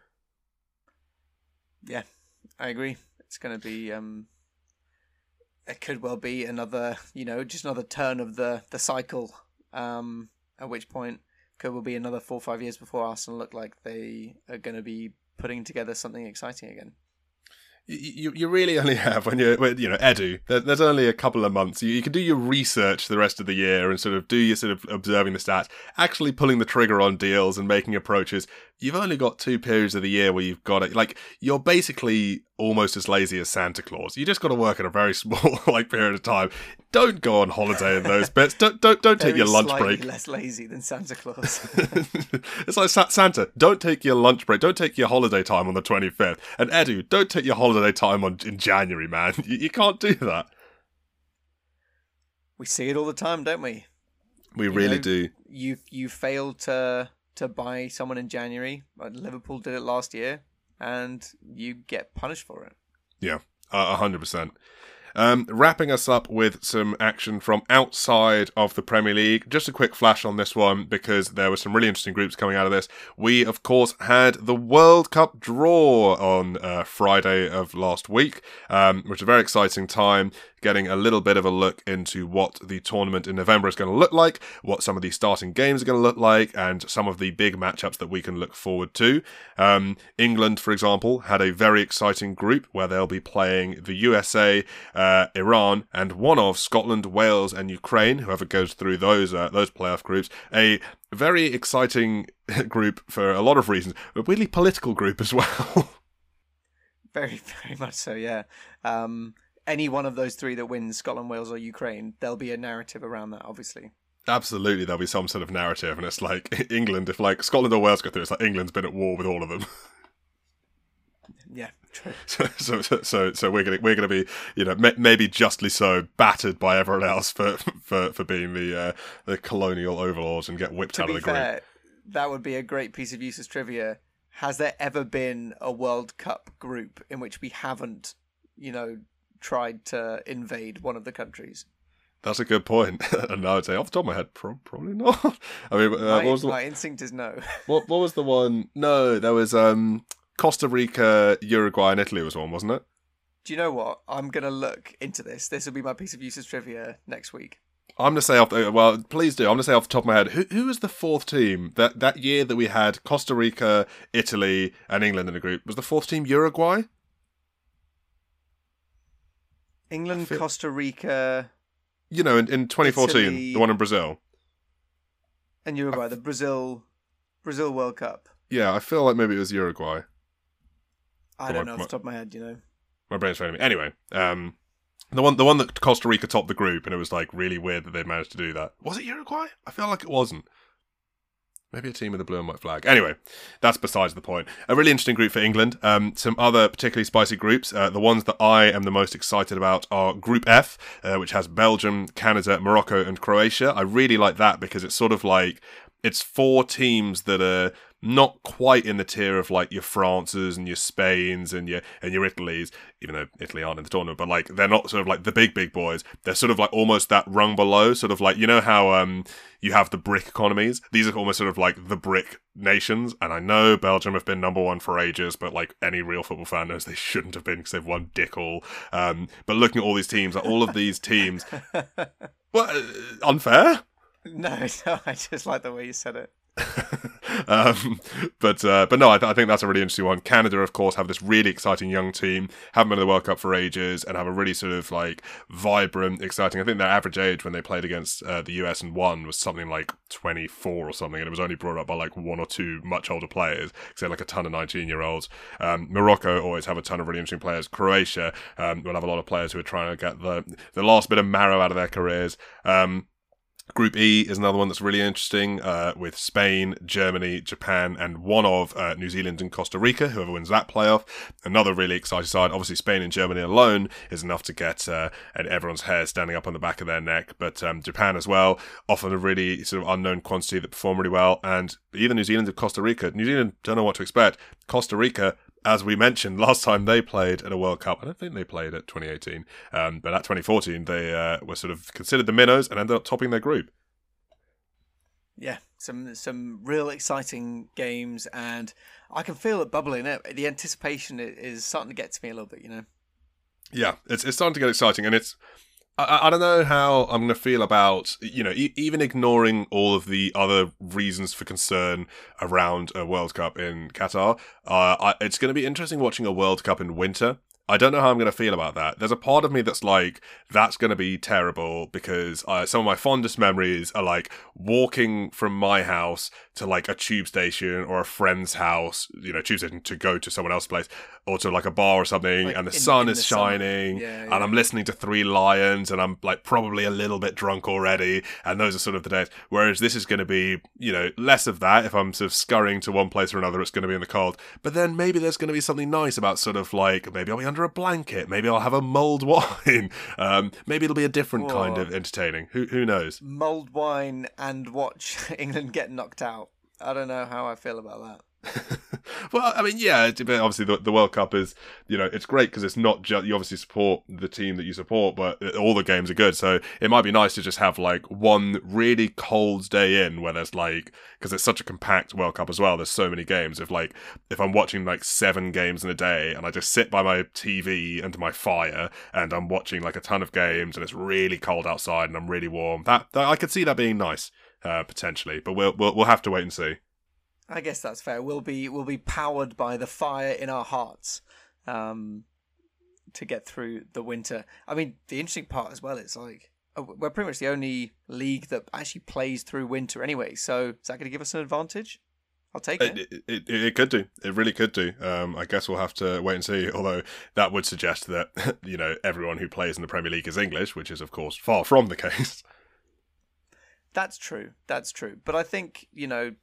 Yeah, I agree. It's going to be um, it could well be another, you know, just another turn of the the cycle. Um, at which point, could well be another four or five years before Arsenal look like they are going to be putting together something exciting again you you really only have when you're you know Edu. There's only a couple of months. You, you can do your research the rest of the year and sort of do your sort of observing the stats, actually pulling the trigger on deals and making approaches. You've only got two periods of the year where you've got it. Like you're basically almost as lazy as Santa Claus. You just got to work in a very small like period of time. Don't go on holiday in those bits. Don't don't don't take your lunch break. Less lazy than Santa Claus. it's like Santa. Don't take your lunch break. Don't take your holiday time on the 25th. And Edu, don't take your holiday time on in January, man. You, you can't do that. We see it all the time, don't we? We you really know, do. You you failed to to buy someone in January. Liverpool did it last year and you get punished for it. Yeah, a hundred percent. Um, wrapping us up with some action from outside of the Premier League. Just a quick flash on this one because there were some really interesting groups coming out of this. We, of course, had the World Cup draw on uh, Friday of last week, um, which was a very exciting time getting a little bit of a look into what the tournament in November is going to look like, what some of the starting games are going to look like, and some of the big matchups that we can look forward to. Um, England, for example, had a very exciting group where they'll be playing the USA, uh, Iran, and one of Scotland, Wales, and Ukraine. Whoever goes through those uh, those playoff groups, a very exciting group for a lot of reasons, a really political group as well. very, very much so. Yeah. Um, any one of those three that wins Scotland, Wales, or Ukraine, there'll be a narrative around that, obviously. Absolutely, there'll be some sort of narrative, and it's like England. If like Scotland or Wales go through, it's like England's been at war with all of them. Yeah. So, so, so, so we're gonna we're gonna be, you know, maybe justly so battered by everyone else for for for being the uh, the colonial overlords and get whipped to out of the fair, group. That would be a great piece of useless trivia. Has there ever been a World Cup group in which we haven't, you know, tried to invade one of the countries. That's a good point. and I would say, off the top of my head, pro- probably not. I mean, uh, my, what was the, my instinct is no. what What was the one? No, there was um, Costa Rica, Uruguay, and Italy was one, wasn't it? Do you know what? I'm gonna look into this. This will be my piece of useless trivia next week. I'm gonna say off. The, well, please do. I'm gonna say off the top of my head. Who who was the fourth team that that year that we had Costa Rica, Italy, and England in the group? Was the fourth team Uruguay? England, feel... Costa Rica. You know, in, in 2014, Italy, the one in Brazil. And Uruguay, the Brazil Brazil World Cup. Yeah, I feel like maybe it was Uruguay. I don't know off the top of my head, you know. My brain's failing me. Anyway, um, the one the one that Costa Rica topped the group, and it was like really weird that they managed to do that. Was it Uruguay? I feel like it wasn't. Maybe a team with a blue and white flag. Anyway, that's besides the point. A really interesting group for England. Um, some other particularly spicy groups. Uh, the ones that I am the most excited about are Group F, uh, which has Belgium, Canada, Morocco, and Croatia. I really like that because it's sort of like it's four teams that are not quite in the tier of like your Frances and your Spains and your and your Italies, even though Italy aren't in the tournament, but like they're not sort of like the big big boys. They're sort of like almost that rung below, sort of like you know how um you have the BRIC economies. These are almost sort of like the BRIC nations. And I know Belgium have been number one for ages, but like any real football fan knows they shouldn't have been because they've won dick all. Um, but looking at all these teams, like all of these teams, well, uh, unfair. No, no, I just like the way you said it. um, but uh, but no, I, th- I, think that's a really interesting one. Canada, of course, have this really exciting young team, haven't been in the World Cup for ages, and have a really sort of like vibrant, exciting. I think their average age when they played against uh, the US and won was something like 24 or something, and it was only brought up by like one or two much older players had like a ton of 19 year olds. Um, Morocco always have a ton of really interesting players. Croatia um, will have a lot of players who are trying to get the the last bit of marrow out of their careers. Um, Group E is another one that's really interesting uh, with Spain, Germany, Japan, and one of uh, New Zealand and Costa Rica, whoever wins that playoff. Another really exciting side. Obviously, Spain and Germany alone is enough to get uh, everyone's hair standing up on the back of their neck, but um, Japan as well, often a really sort of unknown quantity that perform really well. And either New Zealand or Costa Rica, New Zealand don't know what to expect. Costa Rica as we mentioned last time they played at a World Cup, I don't think they played at 2018, um, but at 2014 they uh, were sort of considered the minnows and ended up topping their group. Yeah, some some real exciting games, and I can feel it bubbling. The anticipation is starting to get to me a little bit, you know. Yeah, it's it's starting to get exciting, and it's I, I don't know how I'm going to feel about, you know, e- even ignoring all of the other reasons for concern around a World Cup in Qatar. Uh, I, it's going to be interesting watching a World Cup in winter I don't know how I'm going to feel about that. There's a part of me that's like, that's going to be terrible because uh, some of my fondest memories are like walking from my house to like a tube station or a friend's house, you know, tube station to go to someone else's place or to like a bar or something, like and the in, sun in is the shining, yeah, yeah. and I'm listening to Three Lions, and I'm like probably a little bit drunk already, and those are sort of the days. Whereas this is going to be, you know, less of that. If I'm sort of scurrying to one place or another, it's going to be in the cold. But then maybe there's going to be something nice about sort of like maybe I'll be under a blanket, maybe I'll have a mulled wine, um, maybe it'll be a different Whoa. kind of entertaining. Who who knows? Mulled wine and watch England get knocked out. I don't know how I feel about that. well, I mean, yeah, obviously the, the World Cup is, you know, it's great because it's not just you obviously support the team that you support, but all the games are good. So it might be nice to just have like one really cold day in where there's like because it's such a compact World Cup as well. There's so many games. If like if I'm watching like seven games in a day and I just sit by my TV and my fire and I'm watching like a ton of games and it's really cold outside and I'm really warm, that, that I could see that being nice uh, potentially. But we'll, we'll we'll have to wait and see. I guess that's fair. We'll be we'll be powered by the fire in our hearts um, to get through the winter. I mean, the interesting part as well is like uh, we're pretty much the only league that actually plays through winter anyway. So is that going to give us an advantage? I'll take it. It, it, it, it could do. It really could do. Um, I guess we'll have to wait and see. Although that would suggest that you know everyone who plays in the Premier League is English, which is of course far from the case. That's true. That's true. But I think you know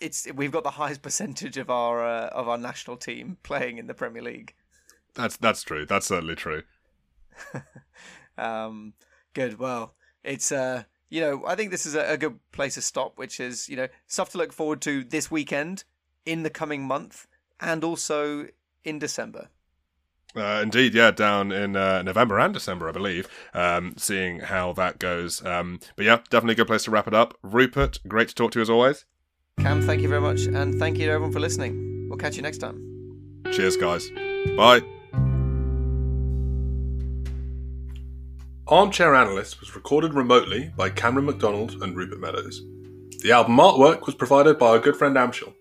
it's we've got the highest percentage of our uh, of our national team playing in the Premier League. That's that's true. That's certainly true. um, good. Well, it's uh, you know, I think this is a, a, good place to stop, which is you know stuff to look forward to this weekend, in the coming month, and also in December. Uh, indeed, yeah, down in uh, November and December, I believe. Um, seeing how that goes. Um, but yeah, definitely a good place to wrap it up. Rupert, great to talk to you as always. Cam, thank you very much, and thank you to everyone for listening. We'll catch you next time. Cheers, guys. Bye. Armchair Analyst was recorded remotely by Cameron McDonald and Rupert Meadows. The album artwork was provided by our good friend Amshel.